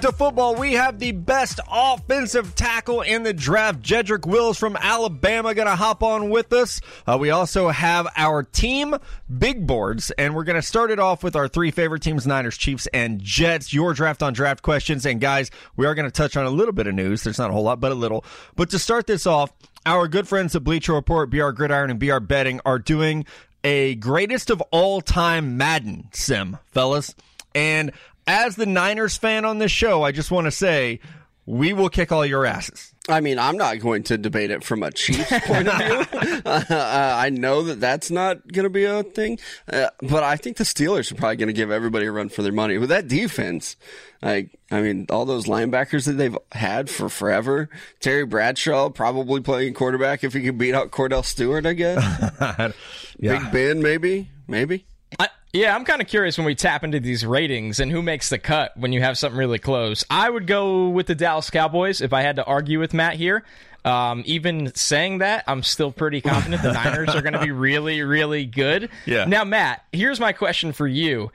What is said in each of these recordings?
to Football, we have the best offensive tackle in the draft. Jedrick Wills from Alabama going to hop on with us. Uh, we also have our team big boards, and we're going to start it off with our three favorite teams Niners, Chiefs, and Jets. Your draft on draft questions. And guys, we are going to touch on a little bit of news. There's not a whole lot, but a little. But to start this off, our good friends at Bleacher Report, BR Gridiron, and BR Betting are doing a greatest of all time Madden sim, fellas. And as the Niners fan on this show, I just want to say we will kick all your asses. I mean, I'm not going to debate it from a Chiefs point of view. uh, I know that that's not going to be a thing, uh, but I think the Steelers are probably going to give everybody a run for their money with that defense. Like, I mean, all those linebackers that they've had for forever. Terry Bradshaw probably playing quarterback if he could beat out Kordell Stewart, I guess. yeah. Big Ben, maybe, maybe. I, yeah, I'm kind of curious when we tap into these ratings and who makes the cut when you have something really close. I would go with the Dallas Cowboys if I had to argue with Matt here. Um, even saying that, I'm still pretty confident the Niners are going to be really, really good. Yeah. Now, Matt, here's my question for you.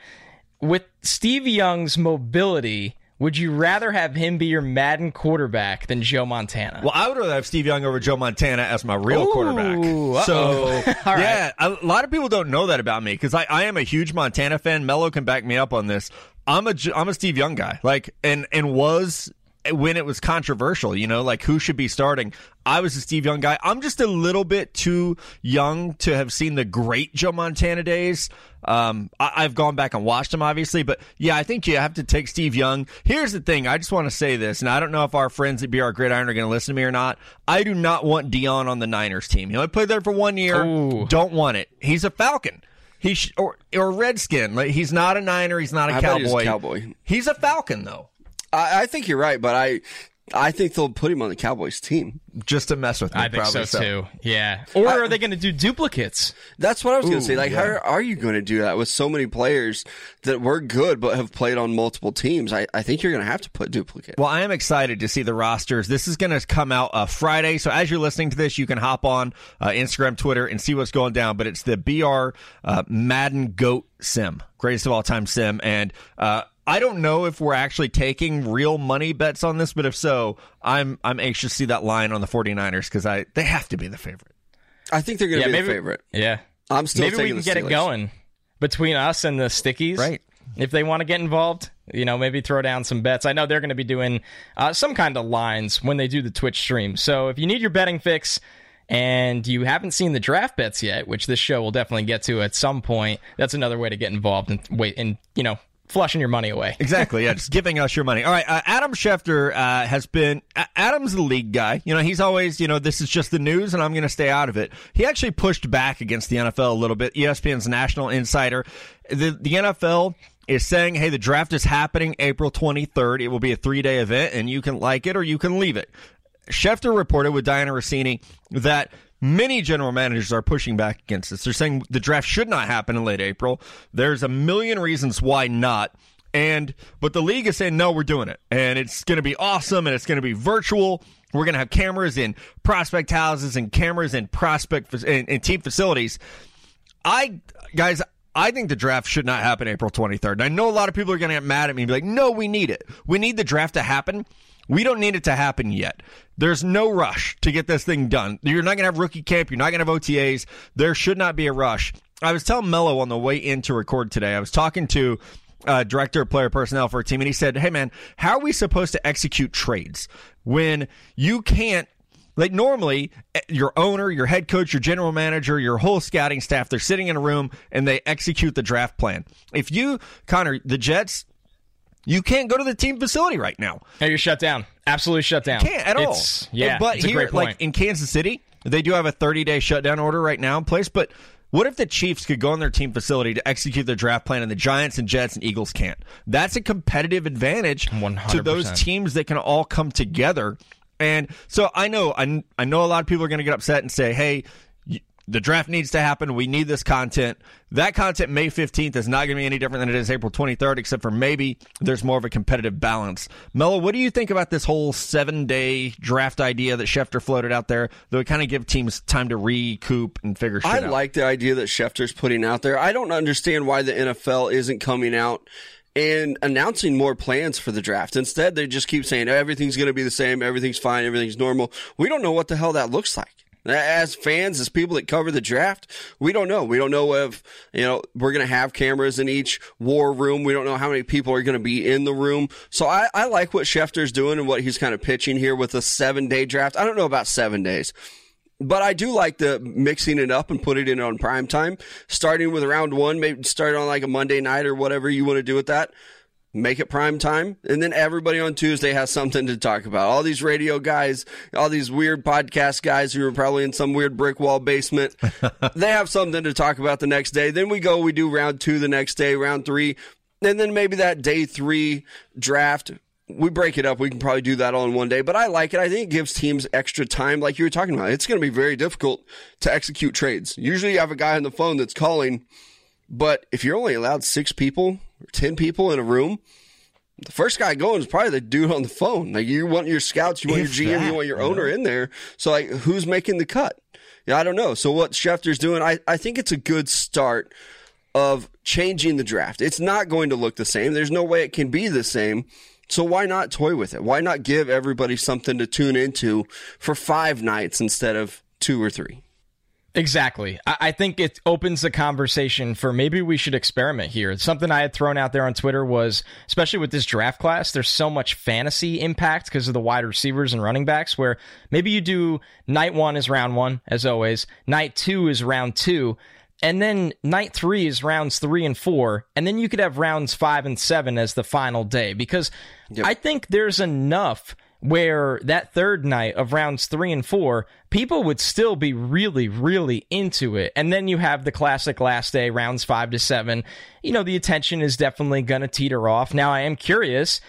With Steve Young's mobility, would you rather have him be your Madden quarterback than Joe Montana? Well, I would rather have Steve Young over Joe Montana as my real Ooh, quarterback. uh-oh. So, All yeah, a lot of people don't know that about me because I, I am a huge Montana fan. Mello can back me up on this. I'm a I'm a Steve Young guy, like and and was when it was controversial, you know, like who should be starting. I was a Steve Young guy. I'm just a little bit too young to have seen the great Joe Montana days. Um, I, have gone back and watched them, obviously, but yeah, I think you have to take Steve Young. Here's the thing: I just want to say this, and I don't know if our friends at BR Gridiron are going to listen to me or not. I do not want Deion on the Niners team. He only played there for one year. Ooh. Don't want it. He's a Falcon. He sh- or or Redskin. Like, he's not a Niner. He's not a I Cowboy. a Cowboy. He's a Falcon though. I, I think you're right, but I, I think they'll put him on the Cowboys team. just to mess with me. I think probably so, too. Yeah. Or are they going to do duplicates? That's what I was going to say. Like, yeah. how are you going to do that with so many players that were good but have played on multiple teams? I, I think you're going to have to put duplicates. Well, I am excited to see the rosters. This is going to come out uh, Friday, so as you're listening to this, you can hop on uh, Instagram, Twitter, and see what's going down. But it's the BR uh, Madden Goat Sim, greatest of all time sim, and uh, I don't know if we're actually taking real money bets on this, but if so, I'm I'm anxious to see that line on the 49ers because I they have to be the favorite. I think they're going to Yeah, be maybe- the favorite. Yeah. I'm still Maybe we can the get it going between us and the Stickies. Right. If they want to get involved, you know, maybe throw down some bets. I know they're going to be doing uh, some kind of lines when they do the Twitch stream. So if you need your betting fix and you haven't seen the draft bets yet, which this show will definitely get to at some point, that's another way to get involved and wait and you know flushing your money away. Exactly. Yeah, just giving us your money. All right. Uh, Adam Schefter uh, has been. A- Adam's the league guy. You know, he's always. You know, this is just the news, and I'm going to stay out of it. He actually pushed back against the NFL a little bit. ESPN's national insider. The the NFL is saying, hey, the draft is happening April 23rd. It will be a three day event, and you can like it or you can leave it. Schefter reported with Dianna Russini that many general managers are pushing back against this. They're saying the draft should not happen in late April. There's a million reasons why not. And but the league is saying no, we're doing it, and it's going to be awesome, and it's going to be virtual. We're going to have cameras in prospect houses and cameras in prospect in, in team facilities. I guys, I think the draft should not happen April 23rd. And I know a lot of people are going to get mad at me and be like, "No, we need it. We need the draft to happen. We don't need it to happen yet. There's no rush to get this thing done. You're not going to have rookie camp. You're not going to have OTAs. There should not be a rush." I was telling Mello on the way in to record today. I was talking to uh, director of player personnel for a team, and he said, "Hey, man, how are we supposed to execute trades when you can't?" Like normally, eh, your owner, your head coach, your general manager, your whole scouting staff, they're sitting in a room and they execute the draft plan. If you, Connor, the Jets, you can't go to the team facility right now. Hey, you're shut down. Absolutely shut down. You Can't at all. It's- Yeah, but here, like in Kansas City, they do have a 30 day shutdown order right now in place. But what if the Chiefs could go in their team facility to execute their draft plan, and the Giants and Jets and Eagles can't? That's a competitive advantage to 100%. those teams that can all come together. And so I know I, I know a lot of people are going to get upset and say, "Hey." The draft needs to happen. We need this content. That content, May 15th, is not going to be any different than it is April 23rd, except for maybe there's more of a competitive balance. Mello, what do you think about this whole seven day draft idea that Schefter floated out there that would kind of give teams time to recoup and figure shit I out? I like the idea that Schefter's putting out there. I don't understand why the NFL isn't coming out and announcing more plans for the draft. Instead, they just keep saying everything's going to be the same, everything's fine, everything's normal. We don't know what the hell that looks like. As fans, as people that cover the draft, we don't know. We don't know if, you know, we're going to have cameras in each war room. We don't know how many people are going to be in the room. So I, I like what Schefter's doing and what he's kind of pitching here with a seven day draft. I don't know about seven days. But I do like the mixing it up and put it in on prime time, starting with round one, maybe start on like a Monday night or whatever you want to do with that. Make it prime time, and then everybody on Tuesday has something to talk about. All these radio guys, all these weird podcast guys who are probably in some weird brick wall basement, they have something to talk about the next day. Then we go, we do round two the next day, round three, and then maybe that day three draft we break it up. We can probably do that all in one day, but I like it. I think it gives teams extra time. Like you were talking about, it's going to be very difficult to execute trades. Usually you have a guy on the phone that's calling, but if you're only allowed six people 10 people in a room, the first guy going is probably the dude on the phone. Like you want your scouts, you want if your GM, that, you want your owner in there. So like who's making the cut? Yeah, I don't know. So what Schefter's doing, I, I think it's a good start of changing the draft. It's not going to look the same. There's no way it can be the same so why not toy with it? Why not give everybody something to tune into for five nights instead of two or three? Exactly. I think it opens the conversation for maybe we should experiment here. Something I had thrown out there on Twitter was, especially with this draft class, there's so much fantasy impact because of the wide receivers and running backs, where maybe you do night one is round one, as always, night two is round two, and then night three is rounds three and four. And then you could have rounds five and seven as the final day because yep. I think there's enough where that third night of rounds three and four, people would still be really, really into it. And then you have the classic last day, rounds five to seven. You know, the attention is definitely going to teeter off. Now, I am curious.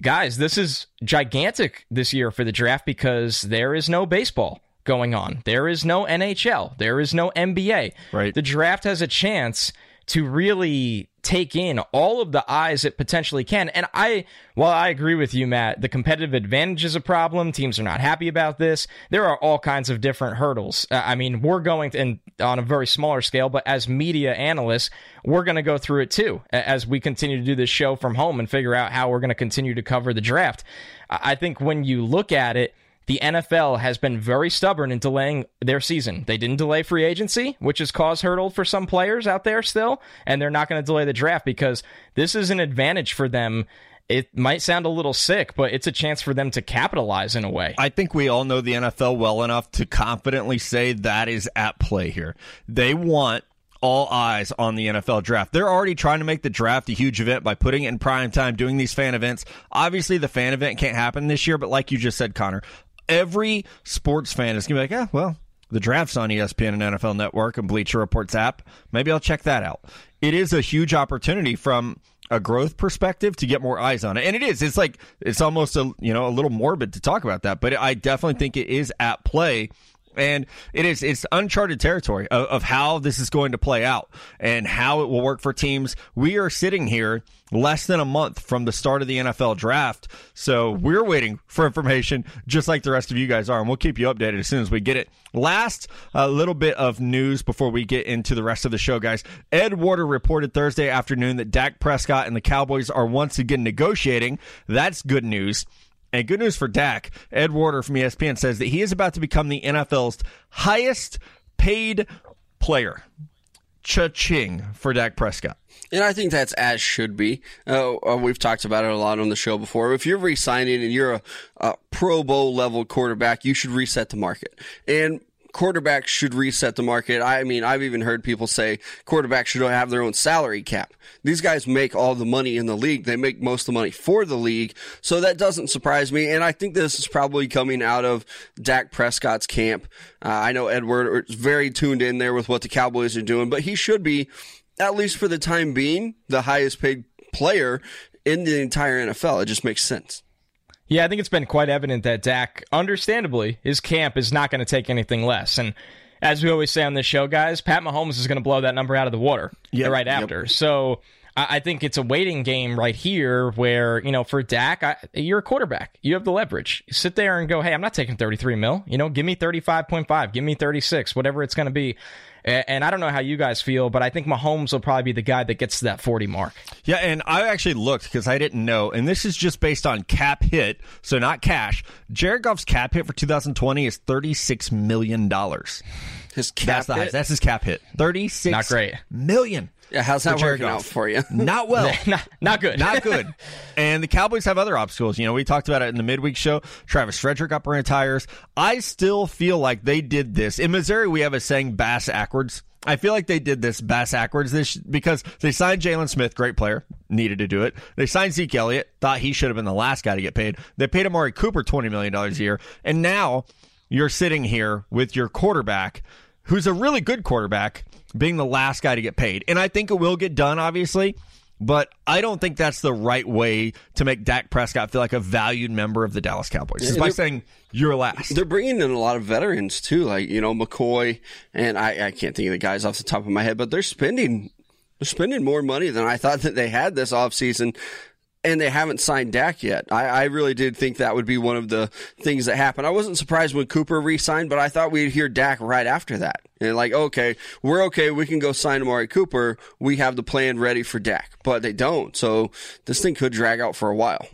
Guys, this is gigantic this year for the draft because there is no baseball going on. There is no NHL. There is no NBA. Right. The draft has a chance to really take in all of the eyes it potentially can. And I, while I agree with you, Matt, the competitive advantage is a problem. Teams are not happy about this. There are all kinds of different hurdles. Uh, I mean, we're going to, and on a very smaller scale, but as media analysts, we're going to go through it too as we continue to do this show from home and figure out how we're going to continue to cover the draft. I think when you look at it, the NFL has been very stubborn in delaying their season. They didn't delay free agency, which has caused hurdle for some players out there still, and they're not going to delay the draft because this is an advantage for them. It might sound a little sick, but it's a chance for them to capitalize in a way. I think we all know the NFL well enough to confidently say that is at play here. They want all eyes on the NFL draft. They're already trying to make the draft a huge event by putting it in prime time, doing these fan events. Obviously, the fan event can't happen this year, but like you just said, Connor, every sports fan is going to be like, yeah, well, the draft's on ESPN and NFL Network and Bleacher Reports app. Maybe I'll check that out. It is a huge opportunity from a growth perspective to get more eyes on it. And it is. It's like it's almost a you know a little morbid to talk about that, but I definitely think it is at play and it is it's uncharted territory of, of, how this is going to play out and how it will work for teams. We are sitting here less than a month from the start of the NFL draft, so we're waiting for information just like the rest of you guys are, and we'll keep you updated as soon as we get it. Last, a little bit of news before we get into the rest of the show, guys. Ed Werder reported Thursday afternoon that Dak Prescott and the Cowboys are once again negotiating. That's good news. And good news for Dak. Ed Werder from ESPN says that he is about to become the NFL's highest paid player. Cha-ching for Dak Prescott. And I think that's as should be. Uh, uh, we've talked about it a lot on the show before. If you're re-signing and you're a, a Pro Bowl level quarterback, you should reset the market. And quarterbacks should reset the market. I mean, I've even heard people say quarterbacks should have their own salary cap. These guys make all the money in the league. They make most of the money for the league. So that doesn't surprise me. And I think this is probably coming out of Dak Prescott's camp. Uh, I know Ed Werder is very tuned in there with what the Cowboys are doing, but he should be, at least for the time being, the highest paid player in the entire NFL. It just makes sense. Yeah, I think it's been quite evident that Dak, understandably, his camp is not going to take anything less. And as we always say on this show, guys, Pat Mahomes is going to blow that number out of the water yep, right after. Yep. So I think it's a waiting game right here where, you know, for Dak, I, you're a quarterback. You have the leverage. sit there and go, hey, I'm not taking 33 mil. You know, give me 35.5, give me 36, whatever it's going to be. And I don't know how you guys feel, but I think Mahomes will probably be the guy that gets to that 40 mark. Yeah, and I actually looked because I didn't know, and this is just based on cap hit, so not cash. Jared Goff's cap hit for 2020 is $36 million. His cap That's the hit? highest. That's his cap hit. 36 Not great. million. Yeah, how's that for Jared working out for you? Not well. not, not good. Not good. and the Cowboys have other obstacles. You know, we talked about it in the midweek show. Travis Frederick up around tires. I still feel like they did this. In Missouri, we have a saying bass backwards. I feel like they did this bass backwards this because they signed Jaylon Smith, great player, needed to do it. They signed Zeke Elliott, thought he should have been the last guy to get paid. They paid Amari Cooper $20 million a year. And now you're sitting here with your quarterback, who's a really good quarterback, being the last guy to get paid. And I think it will get done, obviously. But I don't think that's the right way to make Dak Prescott feel like a valued member of the Dallas Cowboys. Is by saying you're last. They're bringing in a lot of veterans too, like you know McCoy, and I, I can't think of the guys off the top of my head, but they're spending they're spending more money than I thought that they had this offseason. And they haven't signed Dak yet. I, I really did think that would be one of the things that happened. I wasn't surprised when Cooper re-signed, but I thought we'd hear Dak right after that. And like, okay, we're okay. We can go sign Amari Cooper. We have the plan ready for Dak, but they don't. So this thing could drag out for a while.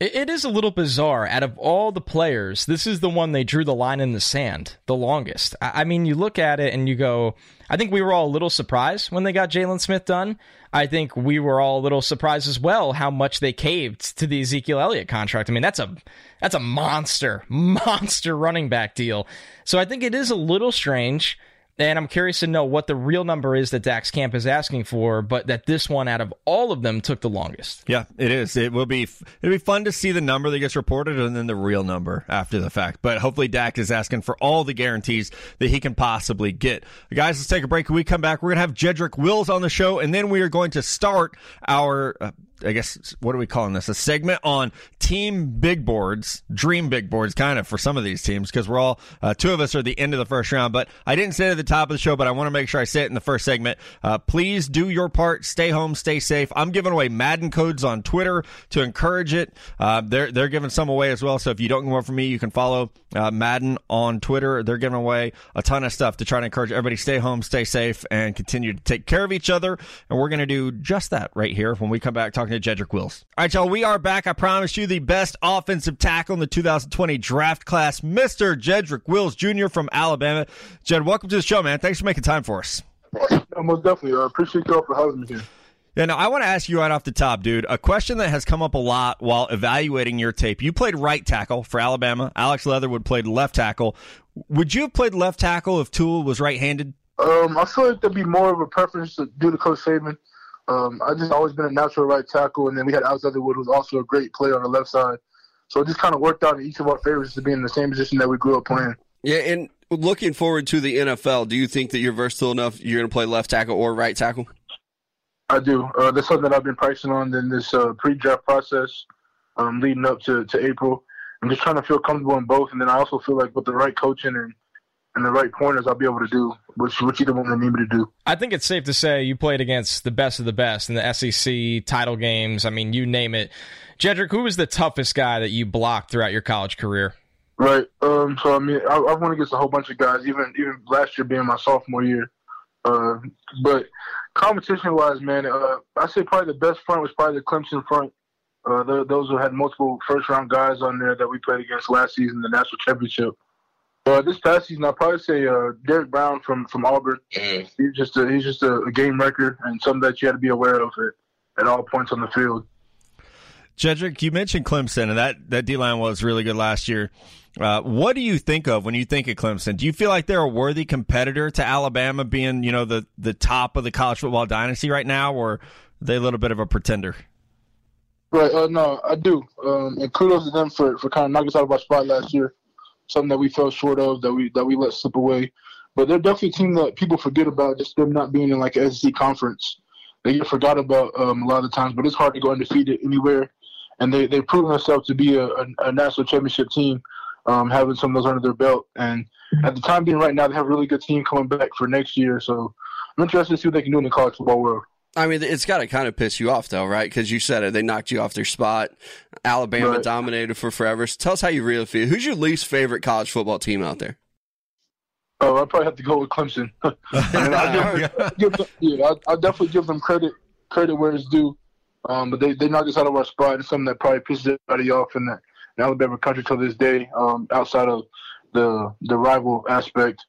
It, is a little bizarre. Out of all the players, this is the one they drew the line in the sand the longest. I, I mean, you look at it and you go, I think we were all a little surprised when they got Jaylon Smith done. I think we were all a little surprised as well how much they caved to the Ezekiel Elliott contract. I mean, that's a that's a monster, monster running back deal. So I think it is a little strange. And I'm curious to know what the real number is that Dak's Camp is asking for, but that this one out of all of them took the longest. Yeah, it is. It will be. It'll be fun to see the number that gets reported and then the real number after the fact. But hopefully, Dak's is asking for all the guarantees that he can possibly get. Guys, let's take a break. When we come back, we're gonna have Jedrick Wills on the show, and then we are going to start our. Uh, I guess what are we calling this? A segment on team big boards, dream big boards, kind of for some of these teams because we're all uh, two of us are the end of the first round. But I didn't say it at the top of the show, but I want to make sure I say it in the first segment. Uh, please do your part. Stay home. Stay safe. I'm giving away Madden codes on Twitter to encourage it. Uh, they're they're giving some away as well. So if you don't get one from me, you can follow uh, Madden on Twitter. They're giving away a ton of stuff to try to encourage everybody stay home, stay safe, and continue to take care of each other. And we're going to do just that right here when we come back talking to Jedrick Wills. All right, y'all, we are back. I promise you the best offensive tackle in the 2020 draft class, Mr. Jedrick Wills Jr. from Alabama. Jed, welcome to the show, man. Thanks for making time for us. No, most definitely. I appreciate y'all for having me here. Yeah, now I want to ask you right off the top, dude, a question that has come up a lot while evaluating your tape. You played right tackle for Alabama. Alex Leatherwood played left tackle. Would you have played left tackle if Tua was right-handed? Um, I feel like there'd be more of a preference to, due to Coach Saban. Um, I just always been a natural right tackle, and then we had Alex Leatherwood, who's also a great player on the left side. So it just kind of worked out in each of our favors to be in the same position that we grew up playing. Yeah, and looking forward to the NFL, do you think that you're versatile enough you're going to play left tackle or right tackle? I do. Uh, that's something that I've been pricing on in this uh, pre-draft process, um, leading up to, to April. I'm just trying to feel comfortable in both, and then I also feel like with the right coaching and and the right pointers, I'll be able to do which which either one they need me to do. I think it's safe to say you played against the best of the best in the SEC title games. I mean, you name it. Jedrick, who was the toughest guy that you blocked throughout your college career? Right. Um. So I mean, I, I've run against a whole bunch of guys, even even last year being my sophomore year. Uh, but competition wise, man, uh, I say probably the best front was probably the Clemson front. Uh, th those who had multiple first round guys on there that we played against last season, the national championship. Uh, this past season, I'd probably say uh, Derrick Brown from from Auburn. He's just a, he's just a, a game record and something that you had to be aware of at, at all points on the field. Jedrick, you mentioned Clemson, and that, that D line was really good last year. Uh, what do you think of when you think of Clemson? Do you feel like they're a worthy competitor to Alabama being, you know, the, the top of the college football dynasty right now, or are they a little bit of a pretender? Right. Uh, no, I do. Um, and kudos to them for, for kind of knocking us out of our spot last year. Something that we fell short of that we that we let slip away. But they're definitely a team that people forget about just them not being in like a SEC conference. They get forgot about um, a lot of the times, but it's hard to go undefeated anywhere. And they they've proven themselves to be a, a, a national championship team, um, having some of those under their belt. And at the time being right now, they have a really good team coming back for next year. So I'm interested to see what they can do in the college football world. I mean, it's got to kind of piss you off, though, right? Because you said it, they knocked you off their spot. Alabama Right. dominated for forever. So tell us how you really feel. Who's your least favorite college football team out there? Oh, I probably have to go with Clemson. I give, give them, yeah, I, I definitely give them credit credit where it's due. Um, but they, they knocked us out of our spot, and something that probably pisses everybody off in the in Alabama country till this day. Um, outside of the the rival aspect,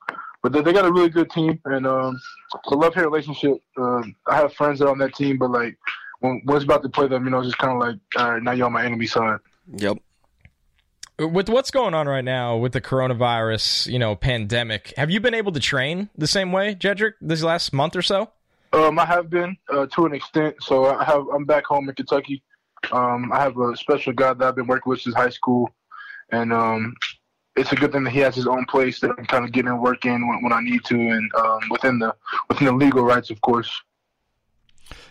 but they, they got a really good team, and um, it's a love hate relationship. Uh, I have friends that are on that team, but like when, when it's about to play them, you know, it's just kind of like, all right, now you're on my enemy side. Yep. With what's going on right now with the coronavirus, you know, pandemic, have you been able to train the same way, Jedrick, this last month or so? Um, I have been uh, to an extent. So I have I'm back home in Kentucky. Um, I have a special guy that I've been working with since high school, and um, it's a good thing that he has his own place that I can kind of get in work in when, when I need to, and um, within the within the legal rights, of course.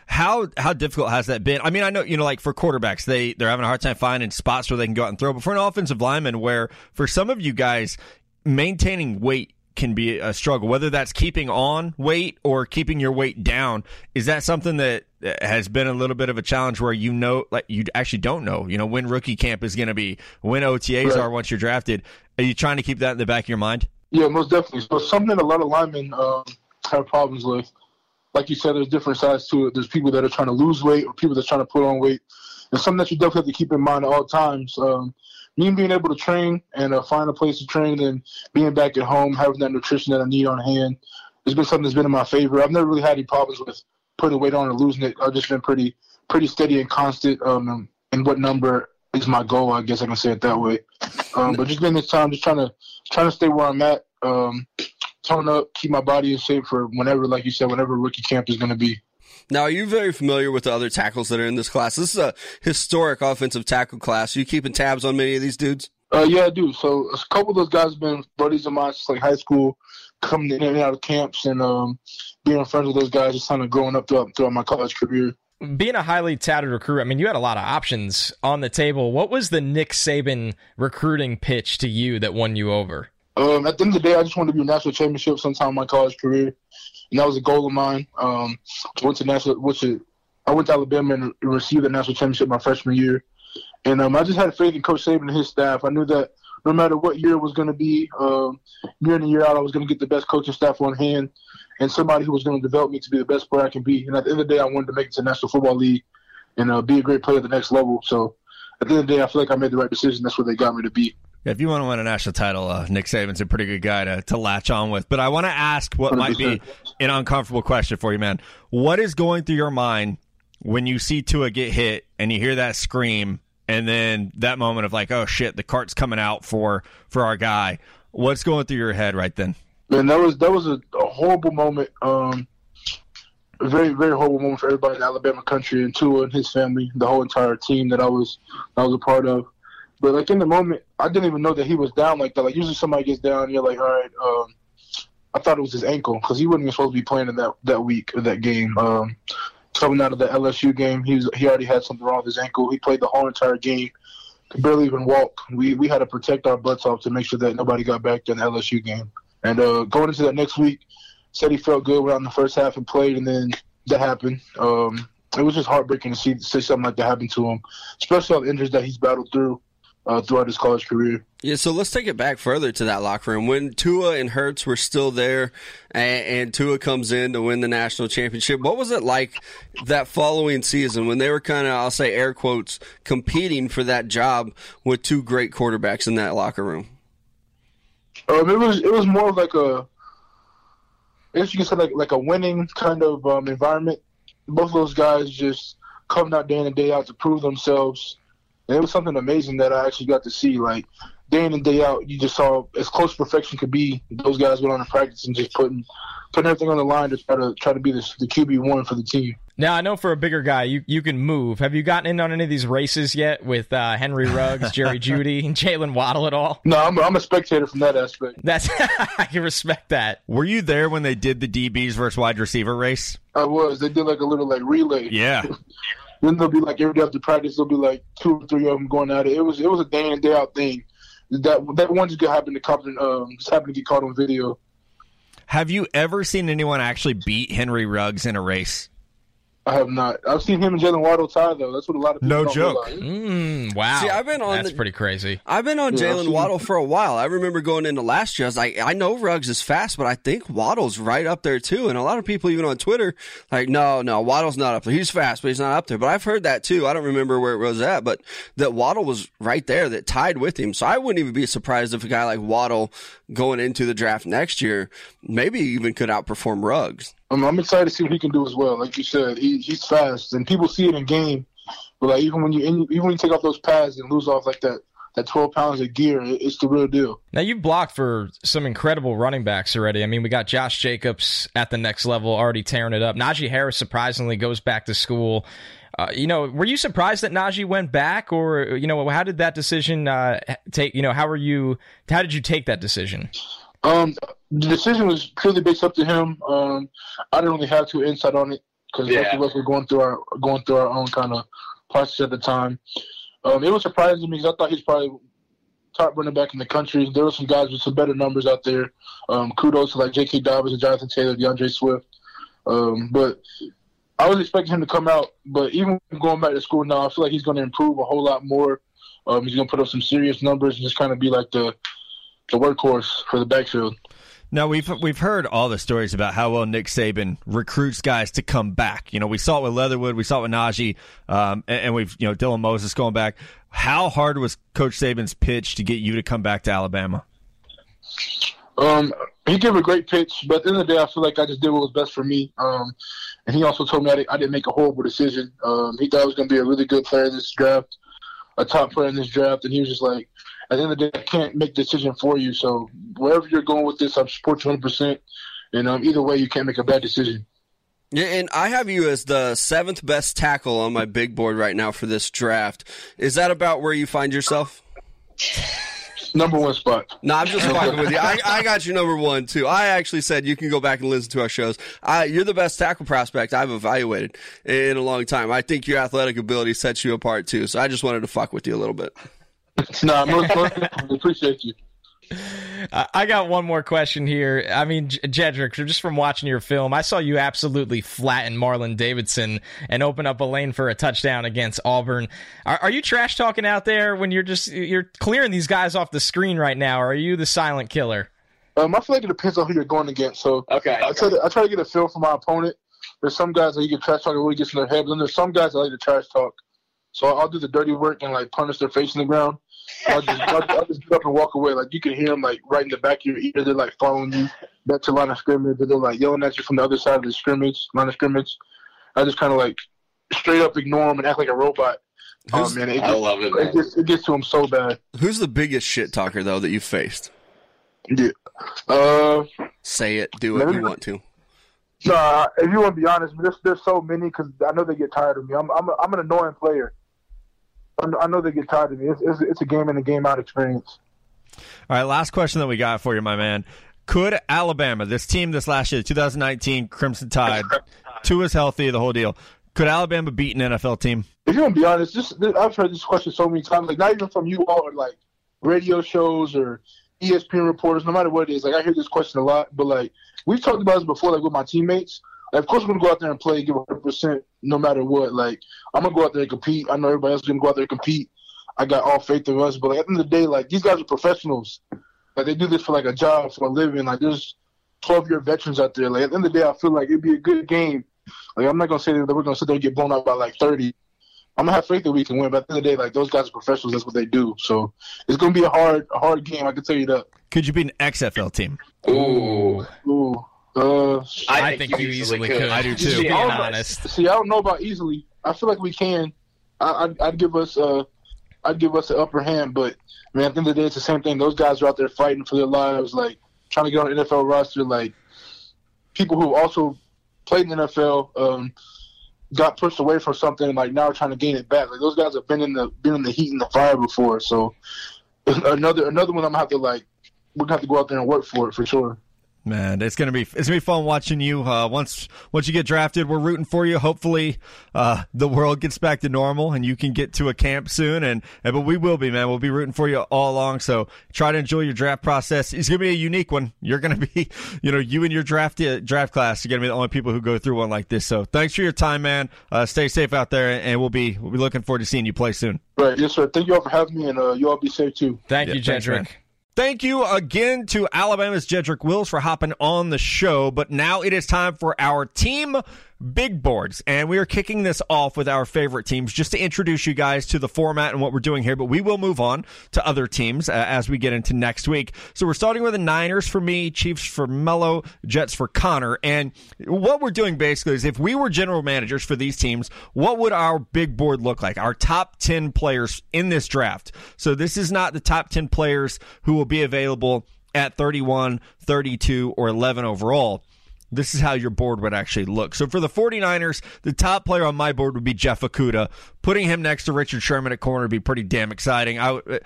How how difficult has that been? I mean, I know you know, like for quarterbacks, they they're having a hard time finding spots where they can go out and throw. But for an offensive lineman, where for some of you guys, maintaining weight can be a struggle. Whether that's keeping on weight or keeping your weight down, is that something that has been a little bit of a challenge where you know, like you actually don't know, you know, when rookie camp is going to be, when OTAs Right. are once you're drafted. Are you trying to keep that in the back of your mind? Yeah, most definitely. So something a lot of linemen um, have problems with. Like you said, there's different sides to it. There's people that are trying to lose weight or people that are trying to put on weight. And something that you definitely have to keep in mind at all times. Um, me being able to train and uh, find a place to train and being back at home, having that nutrition that I need on hand, it's been something that's been in my favor. I've never really had any problems with putting weight on or losing it. I've just been pretty pretty steady and constant. Um, and what number is my goal? I guess I can say it that way. Um, but just been this time, just trying to trying to stay where I'm at. Um, tone up, keep my body in shape for whenever, like you said, whenever rookie camp is going to be. Now, are you very familiar with the other tackles that are in this class? This is a historic offensive tackle class. Are you keeping tabs on many of these dudes? Uh, yeah, I do. So a couple of those guys have been buddies of mine since like high school, coming in and out of camps and um, being friends with those guys, just kind of growing up throughout, throughout my college career. Being a highly touted recruit, I mean, you had a lot of options on the table. What was the Nick Saban recruiting pitch to you that won you over? Um, at the end of the day, I just wanted to be a national championship sometime in my college career, and that was a goal of mine. Um, went to national, which I went to Alabama and received the national championship my freshman year, and um, I just had faith in Coach Saban and his staff. I knew that no matter what year it was going to be, um, year in and year out, I was going to get the best coaching staff on hand, and somebody who was going to develop me to be the best player I can be. And at the end of the day, I wanted to make it to the National Football League and uh, be a great player at the next level. So at the end of the day, I feel like I made the right decision. That's where they got me to be. Yeah, if you want to win a national title, uh, Nick Saban's a pretty good guy to, to latch on with. But I want to ask what might be an uncomfortable question for you, man. What is going through your mind when you see Tua get hit and you hear that scream, and then that moment of like, oh shit, the cart's coming out for for our guy? What's going through your head right then? Man, that was that was a, a horrible moment. Um, a very very horrible moment for everybody in Alabama country and Tua and his family, the whole entire team that I was that I was a part of. But like in the moment, I didn't even know that he was down like that. Like usually somebody gets down, you're like, all right. Um, I thought it was his ankle because he wasn't even supposed to be playing in that that week or that game. Um, coming out of the LSU game, he was he already had something wrong with his ankle. He played the whole entire game, could barely even walk. We we had to protect our butts off to make sure that nobody got back in the LSU game. And uh, going into that next week, said he felt good around the first half and played, and then that happened. Um, it was just heartbreaking to see, see something like that happen to him, especially all the injuries that he's battled through uh, throughout his college career. Yeah, so let's take it back further to that locker room. When Tua and Hurts were still there and, and Tua comes in to win the national championship, what was it like that following season when they were kind of, I'll say air quotes, competing for that job with two great quarterbacks in that locker room? Um, it was it was more of like a, I guess you could say like like a winning kind of um, environment. Both of those guys just coming out day in and day out to prove themselves, and it was something amazing that I actually got to see. Like day in and day out, you just saw as close to perfection could be. Those guys went on to practice and just putting putting everything on the line to try to try to be the, the QB one for the team. Now I know for a bigger guy, you you can move. Have you gotten in on any of these races yet with uh, Henry Ruggs, Jerry Jeudy, and Jaylen Waddle at all? No, I'm, I'm a spectator from that aspect. That's I can respect that. Were you there when they did the DBs versus wide receiver race? I was. They did like a little like relay. Yeah. Then there'll be like every day after practice, there'll be like two or three of them going at it. It was it was a day in day out thing. That that one just happened to come um just happened to get caught on video. Have you ever seen anyone actually beat Henry Ruggs in a race? I have not. I've seen him and Jaylen Waddle tie though. That's what a lot of people No don't joke. Mm, wow. See, I've been on That's the- pretty crazy. I've been on Yeah, Jaylen Waddle for a while. I remember going into last year. I was like, I know Ruggs is fast, but I think Waddle's right up there too. And a lot of people, even on Twitter, like, no, no, Waddle's not up there. He's fast, but he's not up there. But I've heard that too. I don't remember where it was at, but that Waddle was right there, that tied with him. So I wouldn't even be surprised if a guy like Waddle going into the draft next year, maybe even could outperform Ruggs. I'm, I'm excited to see what he can do as well. Like you said, he, he's fast, and people see it in game. But like even when you even when you take off those pads and lose off like that that 12 pounds of gear, it- it's the real deal. Now you've blocked for some incredible running backs already. I mean, we got Josh Jacobs at the next level, already tearing it up. Najee Harris surprisingly goes back to school. Uh, you know, were you surprised that Najee went back, or you know, how did that decision uh, take? You know, how were you? How did you take that decision? Um, the decision was purely based up to him. Um, I didn't really have too insight on it because Yeah. both of us were going through our going through our own kind of process at the time. Um, it was surprising to me because I thought he's probably top running back in the country. There were some guys with some better numbers out there. Um, kudos to like J.K. Dobbins and Jonathan Taylor, D'Andre Swift. Um, but I was expecting him to come out. But even going back to school now, I feel like he's going to improve a whole lot more. Um, he's going to put up some serious numbers and just kind of be like the the workhorse for the backfield. Now we've we've heard all the stories about how well Nick Saban recruits guys to come back. You know, we saw it with Leatherwood, we saw it with Najee, um, and, and we've you know Dylan Moses going back. How hard was Coach Saban's pitch to get you to come back to Alabama? Um, he gave a great pitch, but at the end of the day, I feel like I just did what was best for me. Um, and he also told me I, did, I didn't make a horrible decision. Um, he thought I was going to be a really good player in this draft, a top player in this draft, and he was just like, at the end of the day, I can't make decision for you. So wherever you're going with this, I support you 100. percent And um, either way, you can't make a bad decision. Yeah, and I have you as the seventh best tackle on my big board right now for this draft. Is that about where you find yourself? Number one spot. No, I'm just fucking with you. I, I got you number one too. I actually said you can go back and listen to our shows. I, you're the best tackle prospect I've evaluated in a long time. I think your athletic ability sets you apart too. So I just wanted to fuck with you a little bit. Nah, most, most definitely appreciate you. I I got one more question here. I mean, Jedrick, just from watching your film, I saw you absolutely flatten Marlon Davidson and open up a lane for a touchdown against Auburn. Are, are you trash talking out there when you're just you're clearing these guys off the screen right now? Or are you the silent killer? Um, I feel like it depends on who you're going against. So Okay. I try to I try to get a feel for my opponent. There's some guys that you can trash talk and really gets in their head, but then there's some guys that like to trash talk. So I'll do the dirty work and like punish their face in the ground. I'll just, I'll, I'll just get up and walk away. Like you can hear them like right in the back of your ear. They're like following you back to line of scrimmage. They're like yelling at you from the other side of the scrimmage, line of scrimmage. I just kind of like straight up ignore them and act like a robot. Oh Who's- man, it I love it, it gets it gets to them so bad. Who's the biggest shit talker though that you faced? Yeah. Uh, Say it. Do it. You want to? Nah, if you want to be honest, there's there's so many because I know they get tired of me. I'm I'm, a, I'm an annoying player. I know, they get tired of me. It's, it's it's a game in a game out experience. All right, last question that we got for you, my man. Could Alabama, this team this last year, 2019 Crimson Tide, Tua is healthy, the whole deal. Could Alabama beat an NFL team? If you want to be honest, this, this I've heard this question so many times. Like not even from you all, or like radio shows or ESPN reporters. No matter what it is, like I hear this question a lot. But like we've talked about this before, like with my teammates. Like, of course, we're gonna go out there and play, give 100 percent, no matter what. Like I'm gonna go out there and compete. I know everybody else is gonna go out there and compete. I got all faith in us. But like, at the end of the day, like these guys are professionals. Like they do this for like a job, for a living. Like there's 12 year veterans out there. Like at the end of the day, I feel like it'd be a good game. Like I'm not gonna say that we're gonna sit there and get blown out by like 30. I'm gonna have faith that we can win. But at the end of the day, like those guys are professionals. That's what they do. So it's gonna be a hard, a hard game. I can tell you that. Could you be an XFL team? Ooh. Ooh. Uh, I, think you easily could. I do too. Just being I was- honest. see, I don't know about easily. I feel like we can. I, I'd, I'd give us, uh, I'd give us the upper hand. But man, at the end of the day, it's the same thing. Those guys are out there fighting for their lives, like trying to get on the NFL roster. Like people who also played in the NFL, um, got pushed away from something, and like now are trying to gain it back. Like those guys have been in the been in the heat and the fire before. So another another one I'm gonna have to like we're gonna have to go out there and work for it for sure. Man, it's gonna be it's gonna be fun watching you. Uh, once once you get drafted, we're rooting for you. Hopefully, uh, the world gets back to normal and you can get to a camp soon. And, and but we will be, man. We'll be rooting for you all along. So try to enjoy your draft process. It's gonna be a unique one. You're gonna be, you know, you and your draft uh, draft class. You're gonna be the only people who go through one like this. So thanks for your time, man. Uh, stay safe out there, and we'll be we'll be looking forward to seeing you play soon. Right, yes, sir. Thank you all for having me, and uh, you all be safe too. Thank Yeah, you, thanks, Jedrick. man. Thank you again to Alabama's Jedrick Wills for hopping on the show. But now it is time for our team big boards. And we are kicking this off with our favorite teams just to introduce you guys to the format and what we're doing here. But we will move on to other teams uh, as we get into next week. So we're starting with the Niners for me, Chiefs for Mello, Jets for Connor. And what we're doing basically is if we were general managers for these teams, what would our big board look like? Our top 10 players in this draft. So this is not the top 10 players who will be available at 31, 32, or 11 overall. This is how your board would actually look. So for the 49ers, the top player on my board would be Jeff Okudah. Putting him next to Richard Sherman at corner would be pretty damn exciting. I would, uh,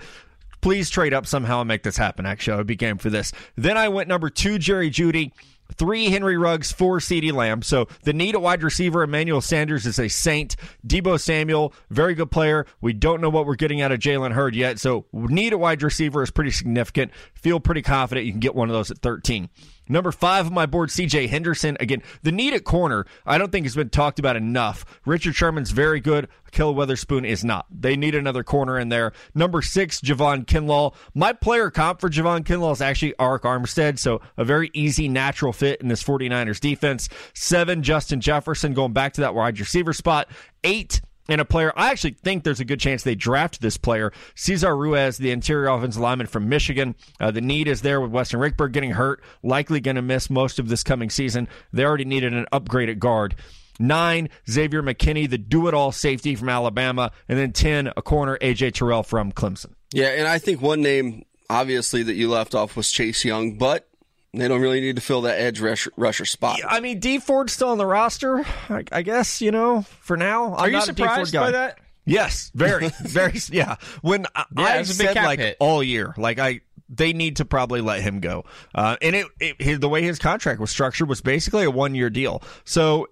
please trade up somehow and make this happen. Actually, I would be game for this. Then I went number two, Jerry Jeudy. Three Henry Ruggs, four CeeDee Lamb. So the need at wide receiver, Emmanuel Sanders is a saint. Deebo Samuel, very good player. We don't know what we're getting out of Jalen Hurd yet. So need at wide receiver is pretty significant. Feel pretty confident you can get one of those at 13. Number five on my board, CJ Henderson. Again, the need at corner, I don't think has been talked about enough. Richard Sherman's very good. Kill Witherspoon is not. They need another corner in there. Number six, Javon Kinlaw. My player comp for Javon Kinlaw is actually Arik Armstead, so a very easy, natural fit in this 49ers defense. Seven, Justin Jefferson, going back to that wide receiver spot. Eight, and a player, I actually think there's a good chance they draft this player. Cesar Ruiz, the interior offensive lineman from Michigan. Uh, the need is there with Weston Richburg getting hurt, likely going to miss most of this coming season. They already needed an upgrade at guard. Nine, Xavier McKinney, the do it all safety from Alabama. And then 10, a corner, AJ Terrell from Clemson. Yeah, and I think one name, obviously, that you left off was Chase Young, but they don't really need to fill that edge rusher, rusher spot. I mean, Dee Ford's still on the roster, I, I guess, you know, for now. I'm Are you not a Dee Ford surprised guy. by that? Yes, very, very. Yeah, when I, Yeah, I it's said like hit. all year, like I, they need to probably let him go. Uh, and it, it his, the way his contract was structured was basically a one year deal. So.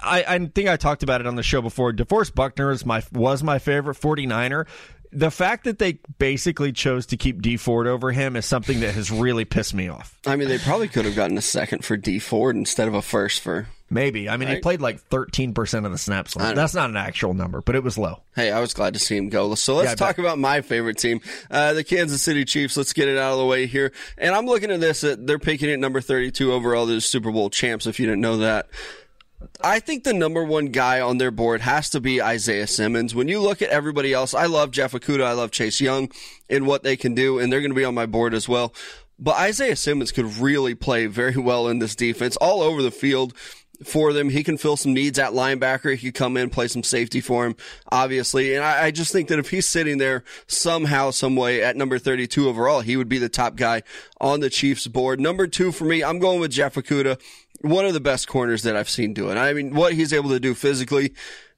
I, I think I talked about it on the show before. DeForest Buckner is my was my favorite 49er. The fact that they basically chose to keep Dee Ford over him is something that has really pissed me off. I mean, they probably could have gotten a second for Dee Ford instead of a first for. Maybe. I mean, he played like 13% of the snaps. That's not an actual number, but it was low. Hey, I was glad to see him go. So let's Yeah, talk about my favorite team, uh, the Kansas City Chiefs. Let's get it out of the way here. And I'm looking at this. Uh, they're picking at number 32 overall. They're the Super Bowl champs. If you didn't know that. I think the number one guy on their board has to be Isaiah Simmons. When you look at everybody else, I love Jeff Okudah, I love Chase Young and what they can do, and they're going to be on my board as well. But Isaiah Simmons could really play very well in this defense, all over the field for them. He can fill some needs at linebacker. He could come in, play some safety for him, obviously. And I, I just think that if he's sitting there somehow, some way at number 32 overall, he would be the top guy on the Chiefs board. Number two for me, I'm going with Jeff Okudah one of the best corners that I've seen do it. I mean, what he's able to do physically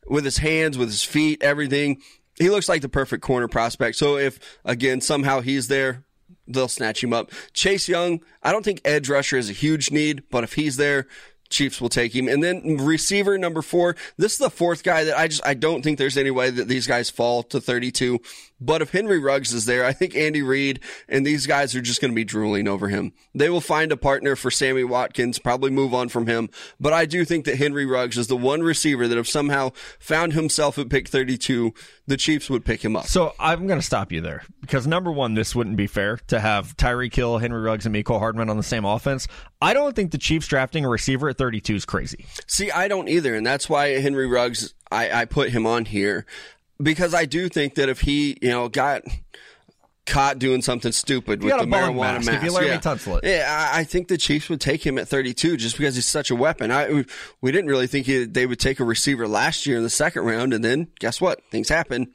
with his hands, with his feet, everything. He looks like the perfect corner prospect. So if again somehow he's there, they'll snatch him up. Chase Young, I don't think edge rusher is a huge need, but if he's there, Chiefs will take him. And then receiver number four. This is the fourth guy that I just I don't think there's any way that these guys fall to 32. But if Henry Ruggs is there, I think Andy Reid and these guys are just going to be drooling over him. They will find a partner for Sammy Watkins, probably move on from him. But I do think that Henry Ruggs is the one receiver that if somehow found himself at pick 32, the Chiefs would pick him up. So I'm going to stop you there because number one, this wouldn't be fair to have Tyreek Hill, Henry Ruggs, and Mecole Hardman on the same offense. I don't think the Chiefs drafting a receiver at 32 is crazy. See, I don't either, and that's why Henry Ruggs, I, I put him on here because I do think that if he, you know, got caught doing something stupid with the marijuana mask, mask, if you me yeah, tunsel it. yeah, I, I think the Chiefs would take him at 32 just because he's such a weapon. I we- we didn't really think he, they would take a receiver last year in the second round, and then guess what? Things happen.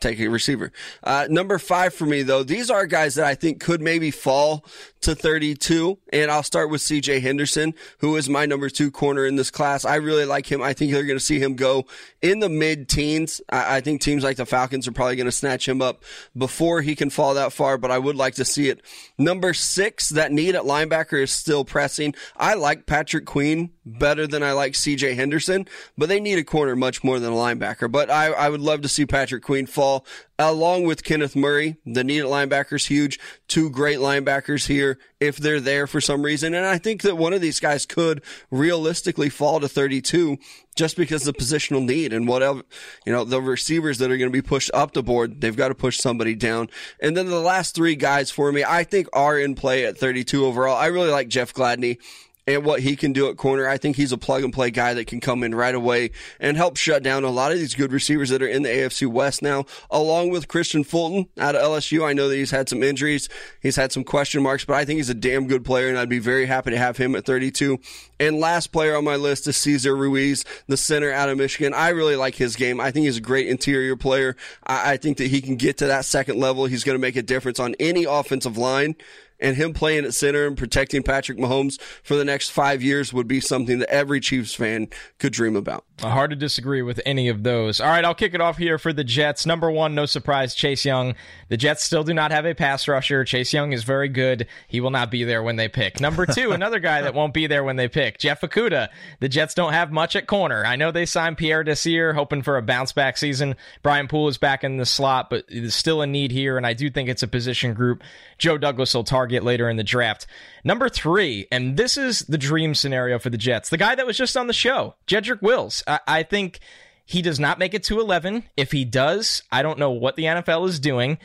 Take a receiver. Uh, number five for me, though, these are guys that I think could maybe fall to 32. And I'll start with CJ Henderson, who is my number two corner in this class. I really like him. I think they're going to see him go in the mid teens. I, I, think teams like the Falcons are probably going to snatch him up before he can fall that far, but I would like to see it. Number six, that need at linebacker is still pressing. I like Patrick Queen better than I like CJ Henderson, but they need a corner much more than a linebacker. But I, I would love to see Patrick Queen fall along with Kenneth Murray. The need at linebacker is huge. Two great linebackers here if they're there for some reason. And I think that one of these guys could realistically fall to 32 just because of the positional need and whatever, you know, the receivers that are going to be pushed up the board, they've got to push somebody down. And then the last three guys for me, I think are in play at 32 overall. I really like Jeff Gladney and what he can do at corner. I think he's a plug and play guy that can come in right away and help shut down a lot of these good receivers that are in the AFC West now, along with Kristian Fulton out of LSU. I know that he's had some injuries. He's had some question marks, but I think he's a damn good player and I'd be very happy to have him at 32. And last player on my list is Cesar Ruiz, the center out of Michigan. I really like his game. I think he's a great interior player. I, I think that he can get to that second level. He's going to make a difference on any offensive line and him playing at center and protecting Patrick Mahomes for the next five years would be something that every Chiefs fan could dream about. Uh, hard to disagree with any of those. All right, I'll kick it off here for the Jets. Number one, no surprise, Chase Young. The Jets still do not have a pass rusher. Chase Young is very good. He will not be there when they pick. Number two, another guy that won't be there when they pick, Jeff Okudah. The Jets don't have much at corner. I know they signed Pierre Desir, hoping for a bounce back season. Brian Poole is back in the slot, but there's still a need here, and I do think it's a position group Joe Douglas will target later in the draft. Number three, and this is the dream scenario for the Jets, the guy that was just on the show, Jedrick Wills. I, I think he does not make it to 11. If he does, I don't know what the NFL is doing.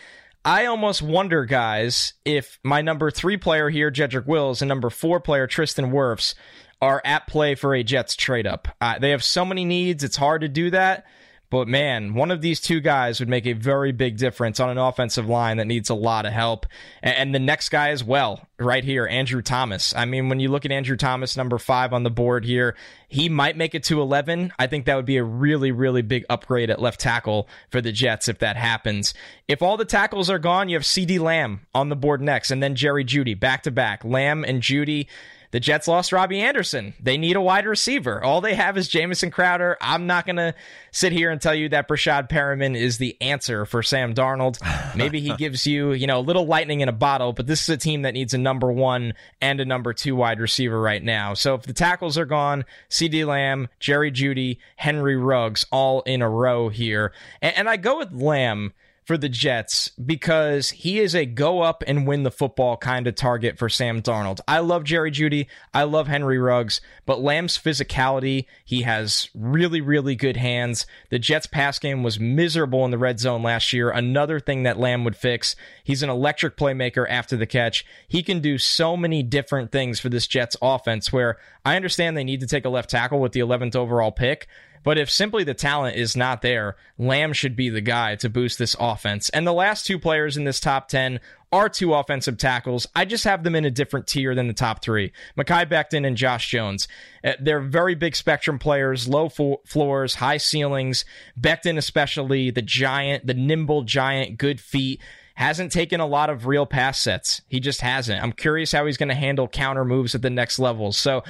I almost wonder, guys, if my number three player here, Jedrick Wills, and number four player, Tristan Wirfs, are at play for a Jets trade up. Uh, they have so many needs, it's hard to do that. But man, one of these two guys would make a very big difference on an offensive line that needs a lot of help. And the next guy as well, right here, Andrew Thomas. I mean, when you look at Andrew Thomas, number five on the board here, he might make it to 11. I think that would be a really, really big upgrade at left tackle for the Jets if that happens. If all the tackles are gone, you have CeeDee Lamb on the board next, and then Jerry Jeudy back to back. Lamb and Jeudy. The Jets lost Robby Anderson. They need a wide receiver. All they have is Jamison Crowder. I'm not going to sit here and tell you that Breshad Perriman is the answer for Sam Darnold. Maybe he gives you, you know, a little lightning in a bottle, but this is a team that needs a number one and a number two wide receiver right now. So if the tackles are gone, CeeDee Lamb, Jerry Jeudy, Henry Ruggs, all in a row here. And, and I go with Lamb for the Jets because he is a go up and win the football kind of target for Sam Darnold. I love Jerry Jeudy. I love Henry Ruggs, but Lamb's physicality, he has really, really good hands. The Jets pass game was miserable in the red zone last year. Another thing that Lamb would fix. He's an electric playmaker after the catch. He can do so many different things for this Jets offense where I understand they need to take a left tackle with the 11th overall pick, but if simply the talent is not there, Lamb should be the guy to boost this offense. And the last two players in this top 10 are two offensive tackles. I just have them in a different tier than the top three Mekhi Becton and Josh Jones. Uh, they're very big spectrum players, low fo- floors, high ceilings. Becton, especially, the giant, the nimble giant, good feet hasn't taken a lot of real pass sets. He just hasn't. I'm curious how he's going to handle counter moves at the next level. So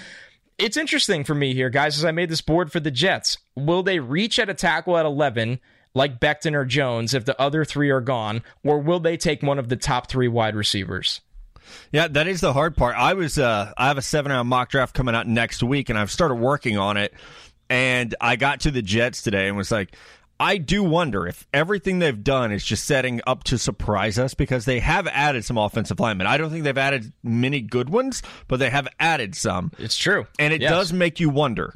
it's interesting for me here, guys, as I made this board for the Jets. Will they reach at a tackle at 11 like Becton or Jones if the other three are gone, or will they take one of the top three wide receivers? Yeah, that is the hard part. I was uh, I have a seven round mock draft coming out next week, and I've started working on it. And I got to the Jets today and was like, I do wonder if everything they've done is just setting up to surprise us because they have added some offensive linemen. I don't think they've added many good ones, but they have added some. It's true. And it yes. does make you wonder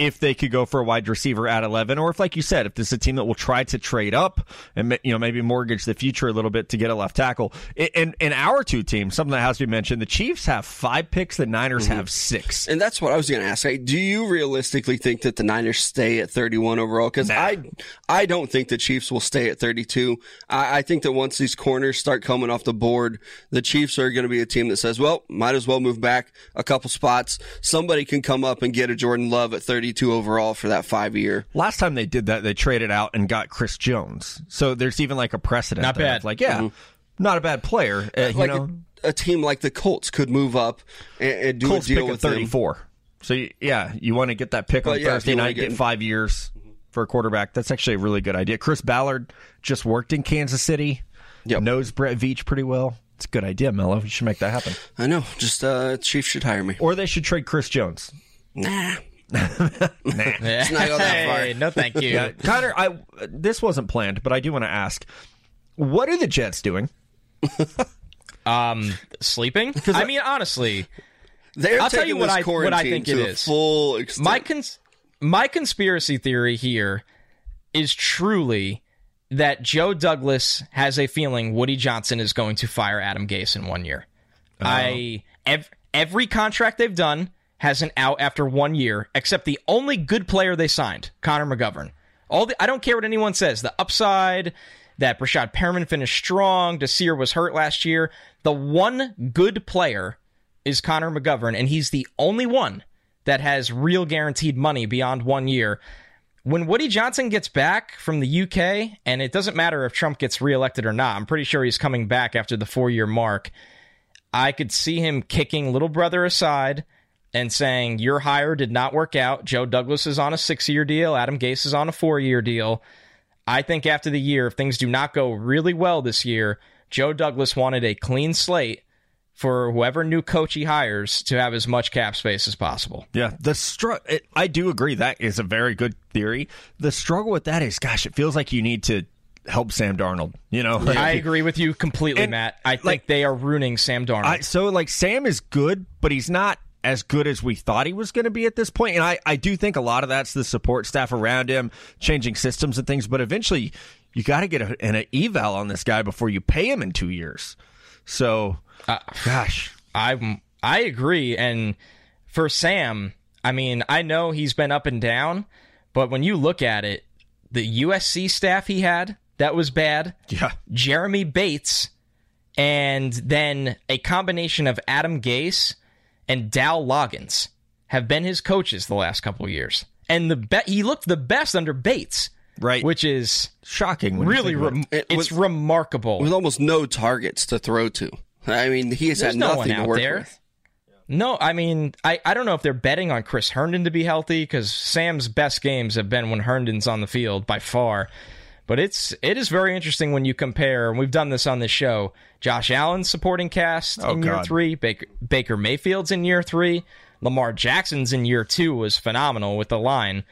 if they could go for a wide receiver at 11 or if like you said if this is a team that will try to trade up and you know maybe mortgage the future a little bit to get a left tackle. In in our two teams something that has to be mentioned the chiefs have five picks the niners mm-hmm. have six. And that's what i was going to ask do you realistically think that the niners stay at 31 overall? Because nah. i i don't think the chiefs will stay at 32 I, I think that once these corners start coming off the board the chiefs are going to be a team that says well might as well move back a couple spots. Somebody can come up and get a jordan love at 30 32 overall for that five year. Last time they did that, they traded out and got Chris Jones. So there's even like a precedent. Not bad. Like, yeah, not a bad player. Uh, you Like know, a, a team like the Colts could move up and, and do Colts a deal pick at with them. 34. So you- yeah, you want to get that pick on But, yeah, Thursday night, get get- five years for a quarterback. That's actually a really good idea. Chris Ballard just worked in Kansas City. Yep. Knows Brett Veach pretty well. It's a good idea, Mello. You should make that happen. I know. Just uh, Chiefs should hire me. Or they should trade Chris Jones. Nah. Nah. Let's not go that far. Hey, no, thank you. Yeah, Connor, I this wasn't planned, but I do want to ask, what are the Jets doing? Um, sleeping. I mean, honestly, They're I'll tell you what I- what I think to it the is. full extent. my cons- my conspiracy theory here is truly that Joe Douglas has a feeling Woody Johnson is going to fire Adam Gase in one year. I ev- every contract they've done has an out after one year, except the only good player they signed, Connor McGovern. All the, I don't care what anyone says. The upside that Breshad Perriman finished strong, Desir was hurt last year. The one good player is Connor McGovern, and he's the only one that has real guaranteed money beyond one year. When Woody Johnson gets back from the UK, and it doesn't matter if Trump gets reelected or not, I'm pretty sure he's coming back after the four year mark. I could see him kicking little brother aside and saying, Your hire did not work out. Joe Douglas is on a six year deal. Adam Gase is on a four year deal. I think after the year, if things do not go really well this year, Joe Douglas wanted a clean slate for whoever new coach he hires to have as much cap space as possible. Yeah, the str- it, I do agree that is a very good theory. The struggle with that is, gosh, it feels like you need to help Sam Darnold. You know, I agree with you completely, And, Matt. I think like- they are ruining Sam Darnold. I, so like Sam is good, but he's not as good as we thought he was going to be at this point. And I, I do think a lot of that's the support staff around him, changing systems and things. But eventually, you got to get a, an eval on this guy before you pay him in two years. So, uh, gosh, I I agree. And for Sam, I mean, I know he's been up and down, but when you look at it, the USC staff he had that was bad. yeah, Jeremy Bates, and then a combination of Adam Gase and Dowell Loggains have been his coaches the last couple of years. And the be- he looked the best under Bates, right. which is shocking. really rem- It it's was- remarkable. with almost no targets to throw to. I mean, he has There's had no nothing to work there. with. No, I mean, I, I don't know if they're betting on Chris Herndon to be healthy because Sam's best games have been when Herndon's on the field by far. But it's it is very interesting when you compare, and we've done this on this show. Josh Allen's supporting cast Oh, in year God. three, Baker Baker Mayfield's in year three, Lamar Jackson's in year two was phenomenal with the line.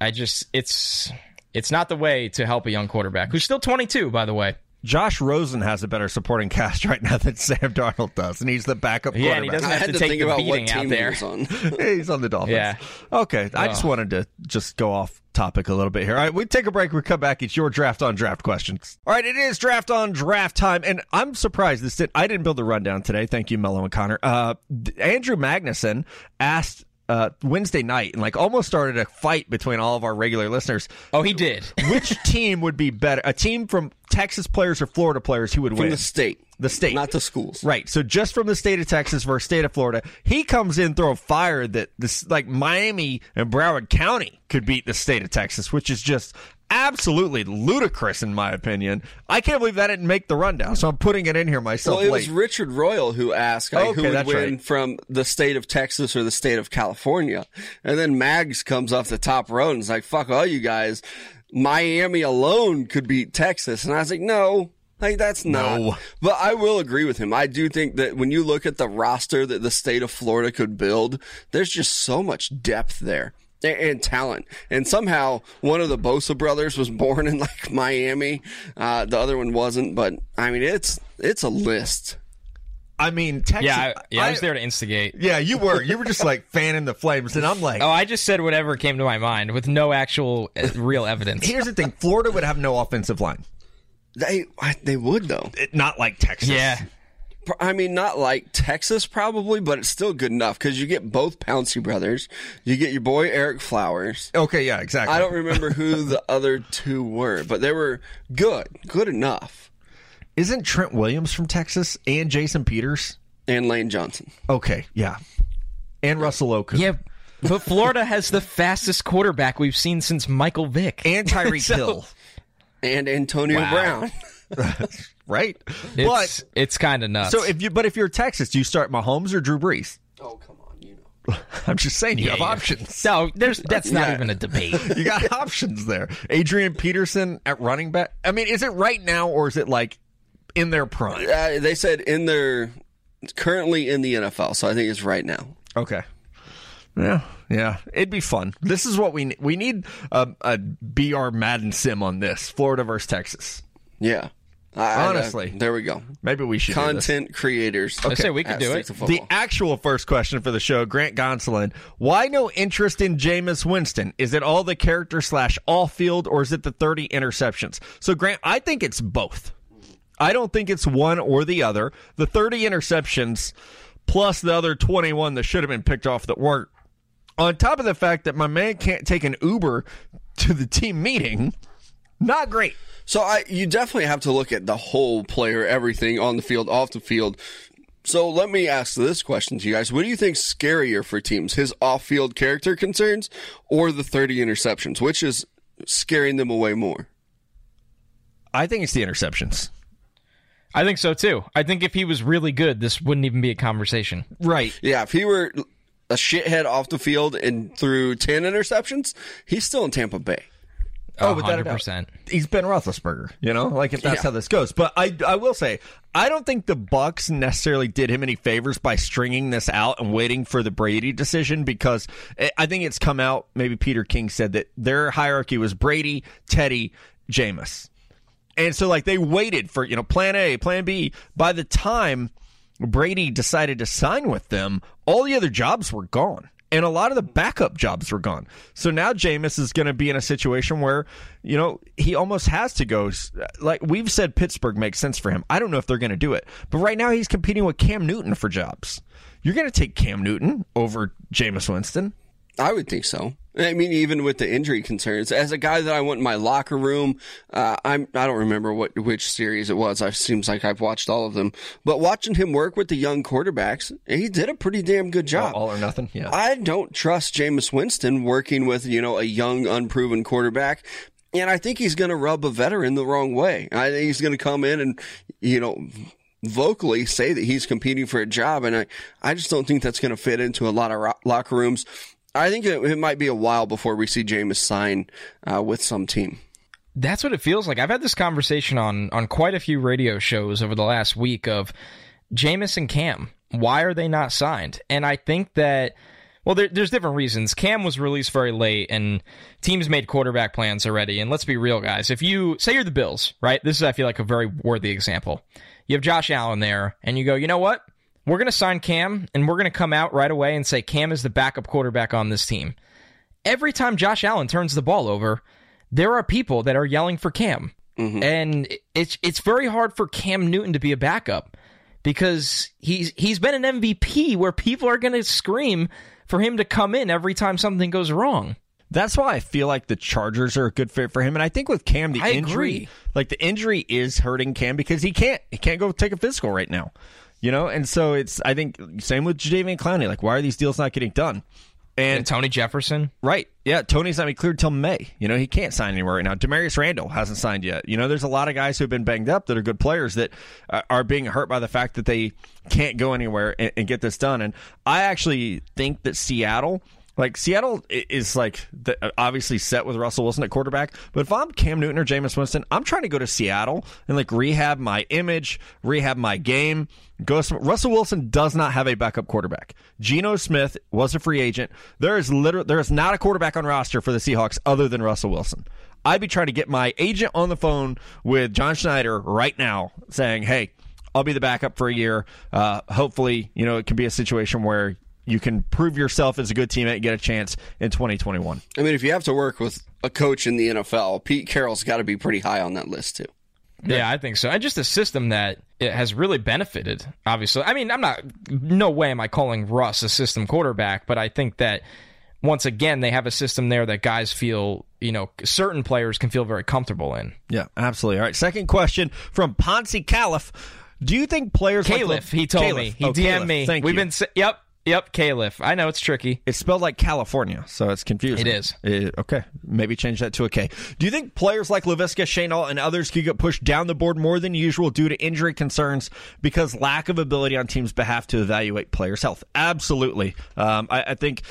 I just it's it's not the way to help a young quarterback who's still 22, by the way. Josh Rosen has a better supporting cast right now than Sam Darnold does, and he's the backup Yeah, and he quarterback. doesn't have to to take think the about what beating out team there. he was on. He's on the Dolphins. Yeah. Okay. I just wanted to just go off topic a little bit here. All right, we take a break. We come back. It's your draft on draft questions. All right, it is draft on draft time, and I'm surprised this did. I didn't build the rundown today. Thank you, Mello and Connor. Uh, Andrew Magnuson asked. Uh, Wednesday night and like almost started a fight between all of our regular listeners. Oh, he did. Which team would be better? A team from Texas players or Florida players who would From win? the state. The state. Not the schools. Right. So just from the state of Texas versus state of Florida, he comes in throw a fire that this like Miami and Broward County could beat the state of Texas, which is just absolutely ludicrous in my opinion. I can't believe that didn't make the rundown. So I'm putting it in here myself Well, it late. was Richard Royal who asked like, Okay, who would win right. from the state of Texas or the state of California. And then Mags comes off the top row and is like, fuck all you guys. Miami alone could beat Texas. And I was like, no, like that's not. No. But I will agree with him. I do think that when you look at the roster that the state of Florida could build, there's just so much depth there. And talent, and somehow one of the Bosa brothers was born in like Miami, uh, the other one wasn't. But I mean, it's it's a list. I mean, Texas. Yeah, I, yeah, I was there to instigate. Yeah, you were. You were just like fanning the flames, and I'm like, Oh, I just said whatever came to my mind with no actual uh, real evidence. here's the thing: Florida would have no offensive line. They they would though. It, not like Texas. Yeah. I mean, not like Texas probably, but it's still good enough because you get both Pouncey brothers. You get your boy Ereck Flowers. Okay. Yeah. Exactly. I don't remember who the other two were, but they were good, good enough. Isn't Trent Williams from Texas and Jason Peters? And Lane Johnson. Okay. Yeah. And Russell Okung. Yeah. But Florida has the fastest quarterback we've seen since Michael Vick. and Tyreek So- Hill, And Antonio Wow. Brown. right? It's, but it's kind of nuts. so if you but if you're Texas, do you start Mahomes or Drew Brees? Oh, come on, you know. I'm just saying you Yeah, have yeah. options. no, there's that's not Yeah. even a debate. You got options there. Adrian Peterson at running back. I mean, is it right now or is it like in their prime? Uh, they said in their currently in the NFL, so I think it's right now. Okay. Yeah, yeah, it'd be fun. This is what we need. We need a, a BR Madden sim on this. Florida versus Texas. Yeah. I- I- Honestly. there we go. Maybe we should do this. Content creators. I say we could do it. The actual first question for the show, Grant Gonsolin. Why no interest in Jameis Winston? Is it all the character slash off field, or is it the 30 interceptions? So, Grant, I think it's both. I don't think it's one or the other. The 30 interceptions plus the other 21 that should have been picked off that weren't. On top of the fact that my man can't take an Uber to the team meeting, not great. So I, you definitely have to look at the whole player, everything on the field, off the field. So let me ask this question to you guys: What do you think scarier for teams, his off-field character concerns, or the 30 interceptions? Which is scaring them away more? I think it's the interceptions. I think so too. I think if he was really good, this wouldn't even be a conversation. Right. Yeah, if he were a shithead off the field and threw 10 interceptions, he's still in Tampa Bay. Oh, without a doubt. 100%. he's Ben Roethlisberger, you know, like if that's Yeah. how this goes. But I, I will say, I don't think the Bucs necessarily did him any favors by stringing this out and waiting for the Brady decision because I- I think it's come out. Maybe Peter King said that their hierarchy was Brady, Teddy, Jameis, and so like they waited for you know Plan A, Plan B. By the time Brady decided to sign with them, all the other jobs were gone. And a lot of the backup jobs were gone. So now Jameis is going to be in a situation where, you know, he almost has to go. Like we've said, Pittsburgh makes sense for him. I don't know if they're going to do it. But right now he's competing with Cam Newton for jobs. You're going to take Cam Newton over Jameis Winston. I would think so. I mean, even with the injury concerns, as a guy that I went in my locker room, uh, I'm I don't remember what which series it was. It seems like I've watched all of them, but watching him work with the young quarterbacks, he did a pretty damn good job. All or nothing. Yeah. I don't trust Jameis Winston working with, you know, a young, unproven quarterback. And I think he's going to rub a veteran the wrong way. I think he's going to come in and, you know, vocally say that he's competing for a job. And I, I just don't think that's going to fit into a lot of ro- locker rooms. I think it, it might be a while before we see Jameis sign uh, with some team. That's what it feels like. I've had this conversation on on quite a few radio shows over the last week of Jameis and Cam. Why are they not signed? And I think that well, there, there's different reasons. Cam was released very late, and teams made quarterback plans already. And let's be real, guys. If you say you're the Bills, right? This is, I feel like, a very worthy example. You have Josh Allen there, and you go, you know what? We're going to sign Cam, and we're going to come out right away and say Cam is the backup quarterback on this team. Every time Josh Allen turns the ball over, there are people that are yelling for Cam. Mm-hmm. And it's it's very hard for Cam Newton to be a backup because he's he's been an MVP where people are going to scream for him to come in every time something goes wrong. That's why I feel like the Chargers are a good fit for him. And I think with Cam, the I injury, agree. like the injury is hurting Cam because he can't, he can't go take a physical right now, you know? And so it's, I think, same with Jadeveon Clowney. Like, why are these deals not getting done? And And Tony Jefferson, right, yeah, Tony's not even cleared till May. You know, he can't sign anywhere right now. Damarious Randall hasn't signed yet. You know, there's a lot of guys who've been banged up that are good players that uh, are being hurt by the fact that they can't go anywhere and, and get this done. And I actually think that Seattle. Like Seattle is like the, obviously set with Russell Wilson at quarterback, but if I'm Cam Newton or Jameis Winston, I'm trying to go to Seattle and like rehab my image, rehab my game. Go. Some, Russell Wilson does not have a backup quarterback. Geno Smith was a free agent. There is literally there is not a quarterback on roster for the Seahawks other than Russell Wilson. I'd be trying to get my agent on the phone with John Schneider right now, saying, "Hey, I'll be the backup for a year. Uh, hopefully, you know it can be a situation where." You can prove yourself as a good teammate and get a chance in 2021. I mean, if you have to work with a coach in the NFL, Pete Carroll's got to be pretty high on that list too. yeah, I think so. And just a system that it has really benefited. Obviously, I mean, I'm not. No way am I calling Russ a system quarterback, but I think that once again they have a system there that guys feel, you know, certain players can feel very comfortable in. Yeah, absolutely. All right, second question from Ponce Caliph. Do you think players like Caliph, Le- he told Caliph. me. He Oh, DM'd Caliph. me. Thank We've you. been. Yep. Yep, Caliph. I know it's tricky. It's spelled like California, so it's confusing. It is. Uh, okay, maybe change that to a K. Do you think players like Laviska, Shenault, and others could get pushed down the board more than usual due to injury concerns because lack of ability on teams' behalf to evaluate players' health? Absolutely. Um, I, I think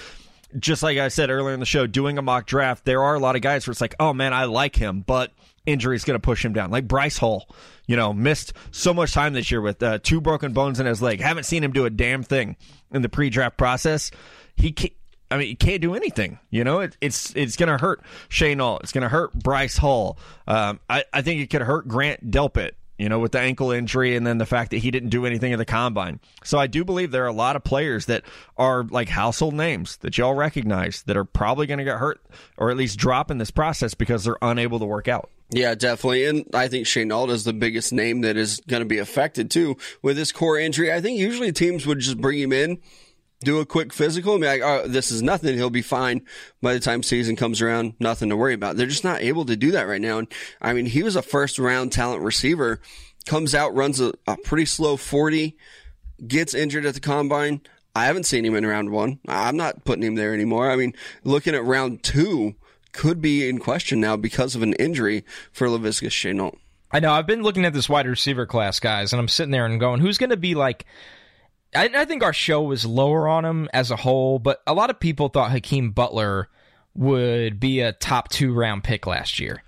just like I said earlier in the show, doing a mock draft, there are a lot of guys where it's like, oh man, I like him, but injury is going to push him down. Like Bryce Hall, you know, missed so much time this year with uh, two broken bones in his leg. Haven't seen him do a damn thing in the pre-draft process. He can't, I mean, he can't do anything. You know, it, it's it's going to hurt Shenault. It's going to hurt Bryce Hall. Um, I, I think it could hurt Grant Delpit you know, with the ankle injury and then the fact that he didn't do anything in the combine. So I do believe there are a lot of players that are like household names that y'all recognize that are probably going to get hurt or at least drop in this process because they're unable to work out. Yeah, definitely. And I think Shenault is the biggest name that is going to be affected too with this core injury. I think usually teams would just bring him in do a quick physical and be like, oh, this is nothing. He'll be fine by the time season comes around. Nothing to worry about. They're just not able to do that right now. And I mean, he was a first round talent receiver, comes out, runs a, a pretty slow 40, gets injured at the combine. I haven't seen him in round one. I'm not putting him there anymore. I mean, looking at round two could be in question now because of an injury for Laviska Shenault. I know. I've been looking at this wide receiver class, guys, and I'm sitting there and going, who's going to be like I, I think our show was lower on him as a whole, but a lot of people thought Hakeem Butler would be a top two round pick last year.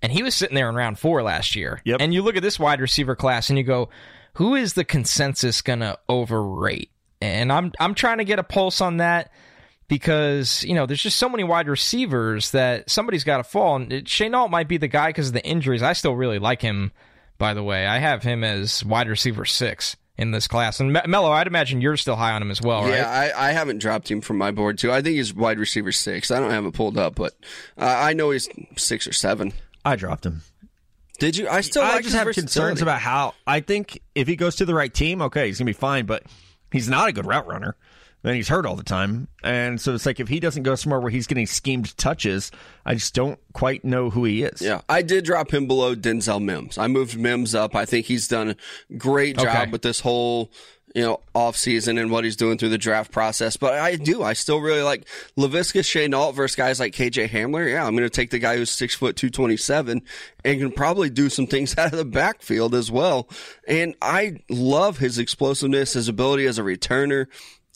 And he was sitting there in round four last year. Yep. And you look at this wide receiver class and you go, who is the consensus gonna overrate? And I'm I'm trying to get a pulse on that because you know there's just so many wide receivers that somebody's got to fall. And Shenault might be the guy because of the injuries. I still really like him. By the way, I have him as wide receiver six in this class. And Mello, I'd imagine you're still high on him as well, right? Yeah, I, I haven't dropped him from my board too. I think he's wide receiver six. I don't have it pulled up, but uh, I know he's six or seven. I dropped him. Did you? I still. I like just have concerns about how. I think if he goes to the right team, okay, he's gonna be fine. But he's not a good route runner then he's hurt all the time. And so it's like if he doesn't go somewhere where he's getting schemed touches, I just don't quite know who he is. Yeah, I did drop him below Denzel Mims. I moved Mims up. I think he's done a great job okay. with this whole you know, off season and what he's doing through the draft process. But I do, I still really like Laviska Shenault versus guys like KJ Hamler. Yeah, I'm going to take the guy who's six foot two twenty seven and can probably do some things out of the backfield as well. And I love his explosiveness, his ability as a returner.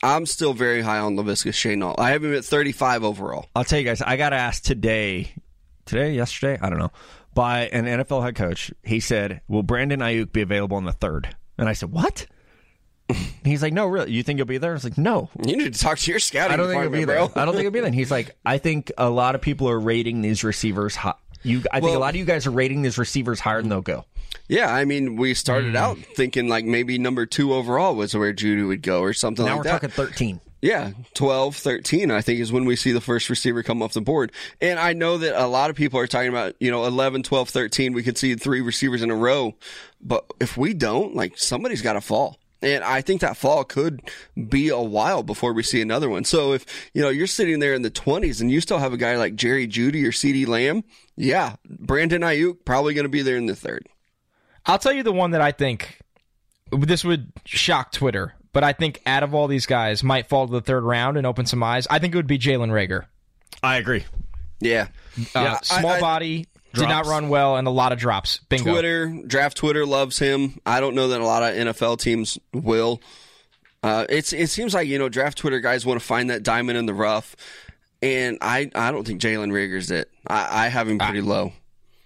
I'm still very high on Laviska Shenault. I have him at 35 overall. I'll tell you guys, I got asked today, today, yesterday, I don't know, by an NFL head coach. He said, "Will Brandon Aiyuk be available in the third? And I said, "What?" He's like, "No, really? You think he'll be there?" I was like, "No." You need to talk to your scouting. I don't think he'll be there. I don't think he'll be there. he's like, "I think a lot of people are rating these receivers high. You, I think a lot of you guys are rating these receivers higher than they'll go." Yeah, I mean, we started mm. out thinking like maybe number two overall was where Jeudy would go or something now like that. Now we're talking 13. Yeah, 12, 13, I think is when we see the first receiver come off the board. And I know that a lot of people are talking about, you know, 11, 12, 13, we could see three receivers in a row. But if we don't, like somebody's got to fall. And I think that fall could be a while before we see another one. So if, you know, you're sitting there in the 20s and you still have a guy like Jerry Jeudy or CeeDee Lamb, yeah, Brandon Aiyuk probably going to be there in the third. I'll tell you the one that I think this would shock Twitter, but I think out of all these guys might fall to the third round and open some eyes. I think it would be Jalen Reagor. I agree. Yeah. Uh, yeah small I, I, body, drops. did not run well, and a lot of drops. Bingo. Twitter, draft Twitter loves him. I don't know that a lot of NFL teams will. Uh, it's it seems like you know draft Twitter guys want to find that diamond in the rough, and I I don't think Jalen Reagor's it. I, I have him pretty I, low.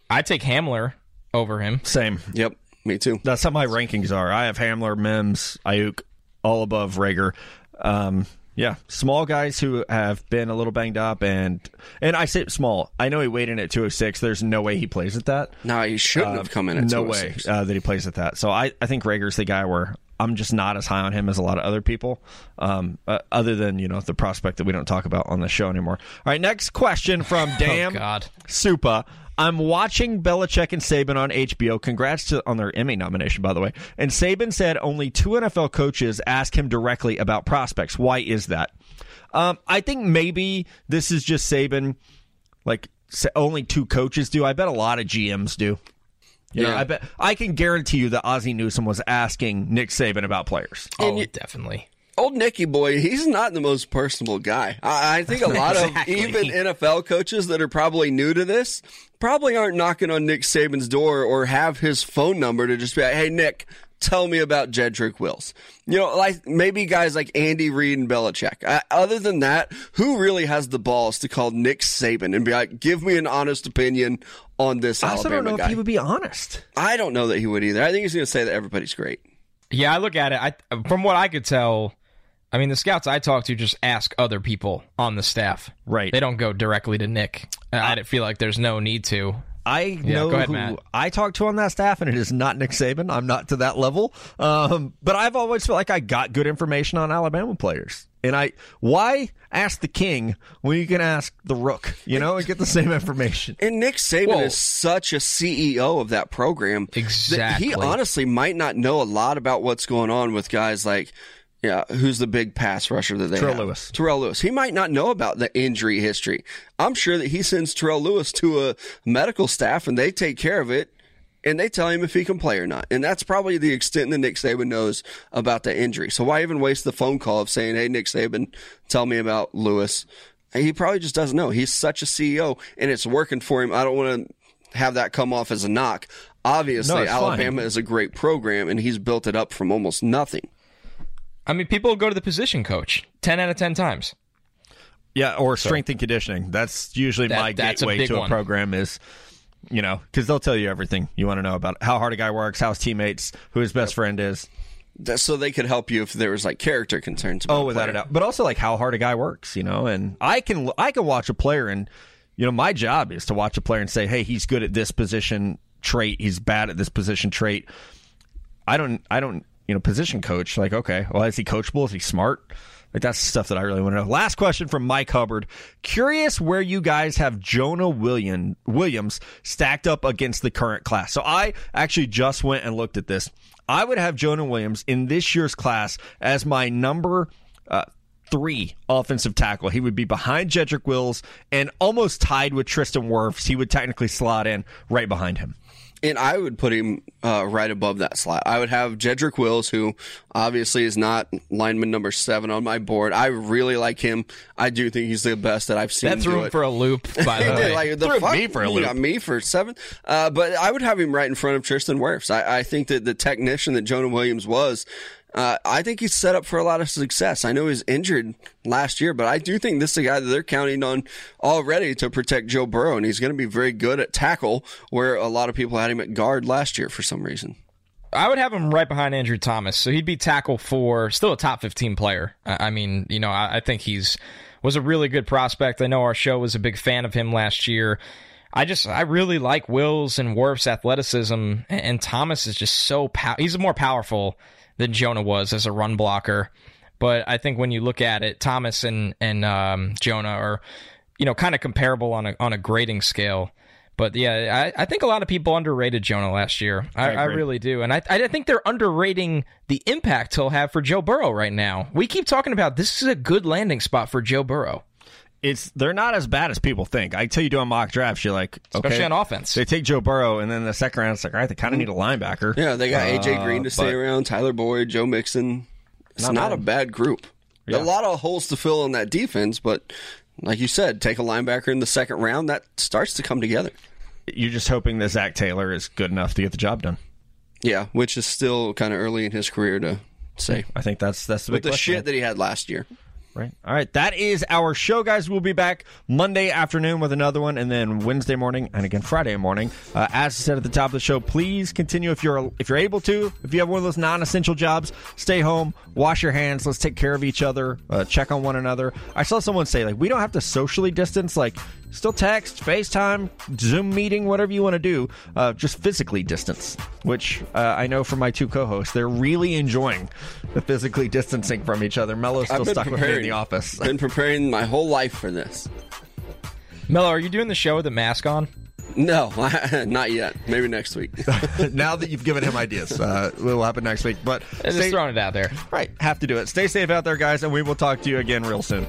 I take Hamler over him. Same. Yep. Me too. That's how my rankings are. I have Hamler, Mims, Aiyuk, all above Reagor. Um, yeah, small guys who have been a little banged up, and and I say small. I know he weighed in at 206. There's no way he plays at that. No, he shouldn't uh, have come in at no way oh uh, that he plays at that. So I, I think Reagor's the guy where I'm just not as high on him as a lot of other people, um, uh, other than you know the prospect that we don't talk about on the show anymore. All right, next question from Damn oh, God. Supa. I'm watching Belichick and Saban on HBO. Congrats to, on their Emmy nomination, by the way. And Saban said only two NFL coaches ask him directly about prospects. Why is that? Um, I think maybe this is just Saban, like only two coaches do. I bet a lot of GMs do. You yeah, know, I bet I can guarantee you that Ozzie Newsome was asking Nick Saban about players. Oh, you, definitely. old Nicky boy, he's not the most personable guy. I, I think a lot Exactly. of even NFL coaches that are probably new to this probably aren't knocking on Nick Saban's door or have his phone number to just be like, "Hey, Nick." Tell me about Jedrick Wills. You know, like maybe guys like Andy Reid and Belichick. Uh, other than that, who really has the balls to call Nick Saban and be like, "Give me an honest opinion on this I also Alabama don't know guy"? if he would be honest. I don't know that he would either. I think he's going to say that everybody's great. Yeah, I look at it. I from what I could tell, I mean, the scouts I talk to just ask other people on the staff. Right. They don't go directly to Nick. I I feel like there's no need to. I know ahead, who Matt. I talk to on that staff, and it is not Nick Saban. I'm not to that level. Um, but I've always felt like I got good information on Alabama players. And I, why ask the king when you can ask the rook, you know, and get the same information? And Nick Saban Whoa. is such a CEO of that program. that Exactly. he honestly might not know a lot about what's going on with guys like, yeah, who's the big pass rusher that they Terrell have? Lewis. Terrell Lewis. He might not know about the injury history. I'm sure that he sends Terrell Lewis to a medical staff and they take care of it and they tell him if he can play or not. And that's probably the extent that Nick Saban knows about the injury. So why even waste the phone call of saying, "Hey, Nick Saban, tell me about Lewis"? He probably just doesn't know. He's such a CEO, and it's working for him. I don't want to have that come off as a knock. Obviously, No, it's fine. Alabama is a great program, and he's built it up from almost nothing. I mean, people go to the position coach ten out of ten times. Yeah, or strength and conditioning. That's usually That- my that's gateway big to a one. program is, you know, because they'll tell you everything you want to know about how hard a guy works, how his teammates, who his best friend is. That's so they could help you if there was like character concerns. About Oh, without a player. doubt. But also like how hard a guy works, you know. And I can I can watch a player, and you know, my job is to watch a player and say, hey, he's good at this position trait, he's bad at this position trait. I don't I don't you know position coach like okay, well is he coachable? Is he smart? Like that's stuff that I really want to know. Last question from Mike Hubbard. Curious where you guys have Jonah William Williams stacked up against the current class. So I actually just went and looked at this. I would have Jonah Williams in this year's class as my number uh, three offensive tackle. He would be behind Jedrick Wills and almost tied with Tristan Wirfs. He would technically slot in right behind him. And I would put him uh, right above that slot. I would have Jedrick Wills, who obviously is not lineman number seven on my board. I really like him. I do think he's the best that I've seen. That threw him it. for a loop. By the way, like the Threw fuck, me for a you loop. got me for seven. Uh, but I would have him right in front of Tristan Wirfs. I, I think that the technician that Jonah Williams was, uh, I think he's set up for a lot of success. I know he was injured last year, but I do think this is a guy that they're counting on already to protect Joe Burrow, and he's going to be very good at tackle, where a lot of people had him at guard last year for some reason. I would have him right behind Andrew Thomas, so he'd be tackle for still a top fifteen player. I mean, you know, I, I think he's was a really good prospect. I know our show was a big fan of him last year. I just I really like Wills and Wirfs' athleticism, and, and Thomas is just so pow- he's more powerful than Jonah was as a run blocker. But I think when you look at it, Thomas and and um, Jonah are you know kind of comparable on a on a grading scale. But yeah, I, I think a lot of people underrated Jonah last year. I, I, agree. really do, and I I think they're underrating the impact he'll have for Joe Burrow right now. We keep talking about this is a good landing spot for Joe Burrow, It's they're not as bad as people think. I tell you doing mock drafts, you're like, especially okay, on offense. They take Joe Burrow, and then the second round, it's like, all right, they kind of need a linebacker. Yeah, they got AJ Uh, Green to stay around, Tyler Boyd, Joe Mixon. It's Not not, a bad group. A lot of holes to fill in that defense, but like you said, take a linebacker in the second round, that starts to come together. You're just hoping that Zac Taylor is good enough to get the job done. Yeah, which is still kind of early in his career to say. I think that's that's the With big the question. shit that he had last year. Right. All right. That is our show, guys. We'll be back Monday afternoon with another one, and then Wednesday morning, and again Friday morning. Uh, as I said at the top of the show, please continue if you're if you're able to. If you have one of those non-essential jobs, stay home, wash your hands. Let's take care of each other. Uh, check on one another. I saw someone say like we don't have to socially distance. Like still text, FaceTime, Zoom meeting, whatever you want to do. Uh, just physically distance, which uh, I know from my two co-hosts, they're really enjoying the physically distancing from each other. Mello's still stuck with me in the office. Been preparing my whole life for this. Mello, are you doing the show with the mask on? No, not yet. Maybe next week. now that you've given him ideas, uh, it will happen next week. But Just throwing it out there. right, have to do it. Stay safe out there, guys, and we will talk to you again real soon.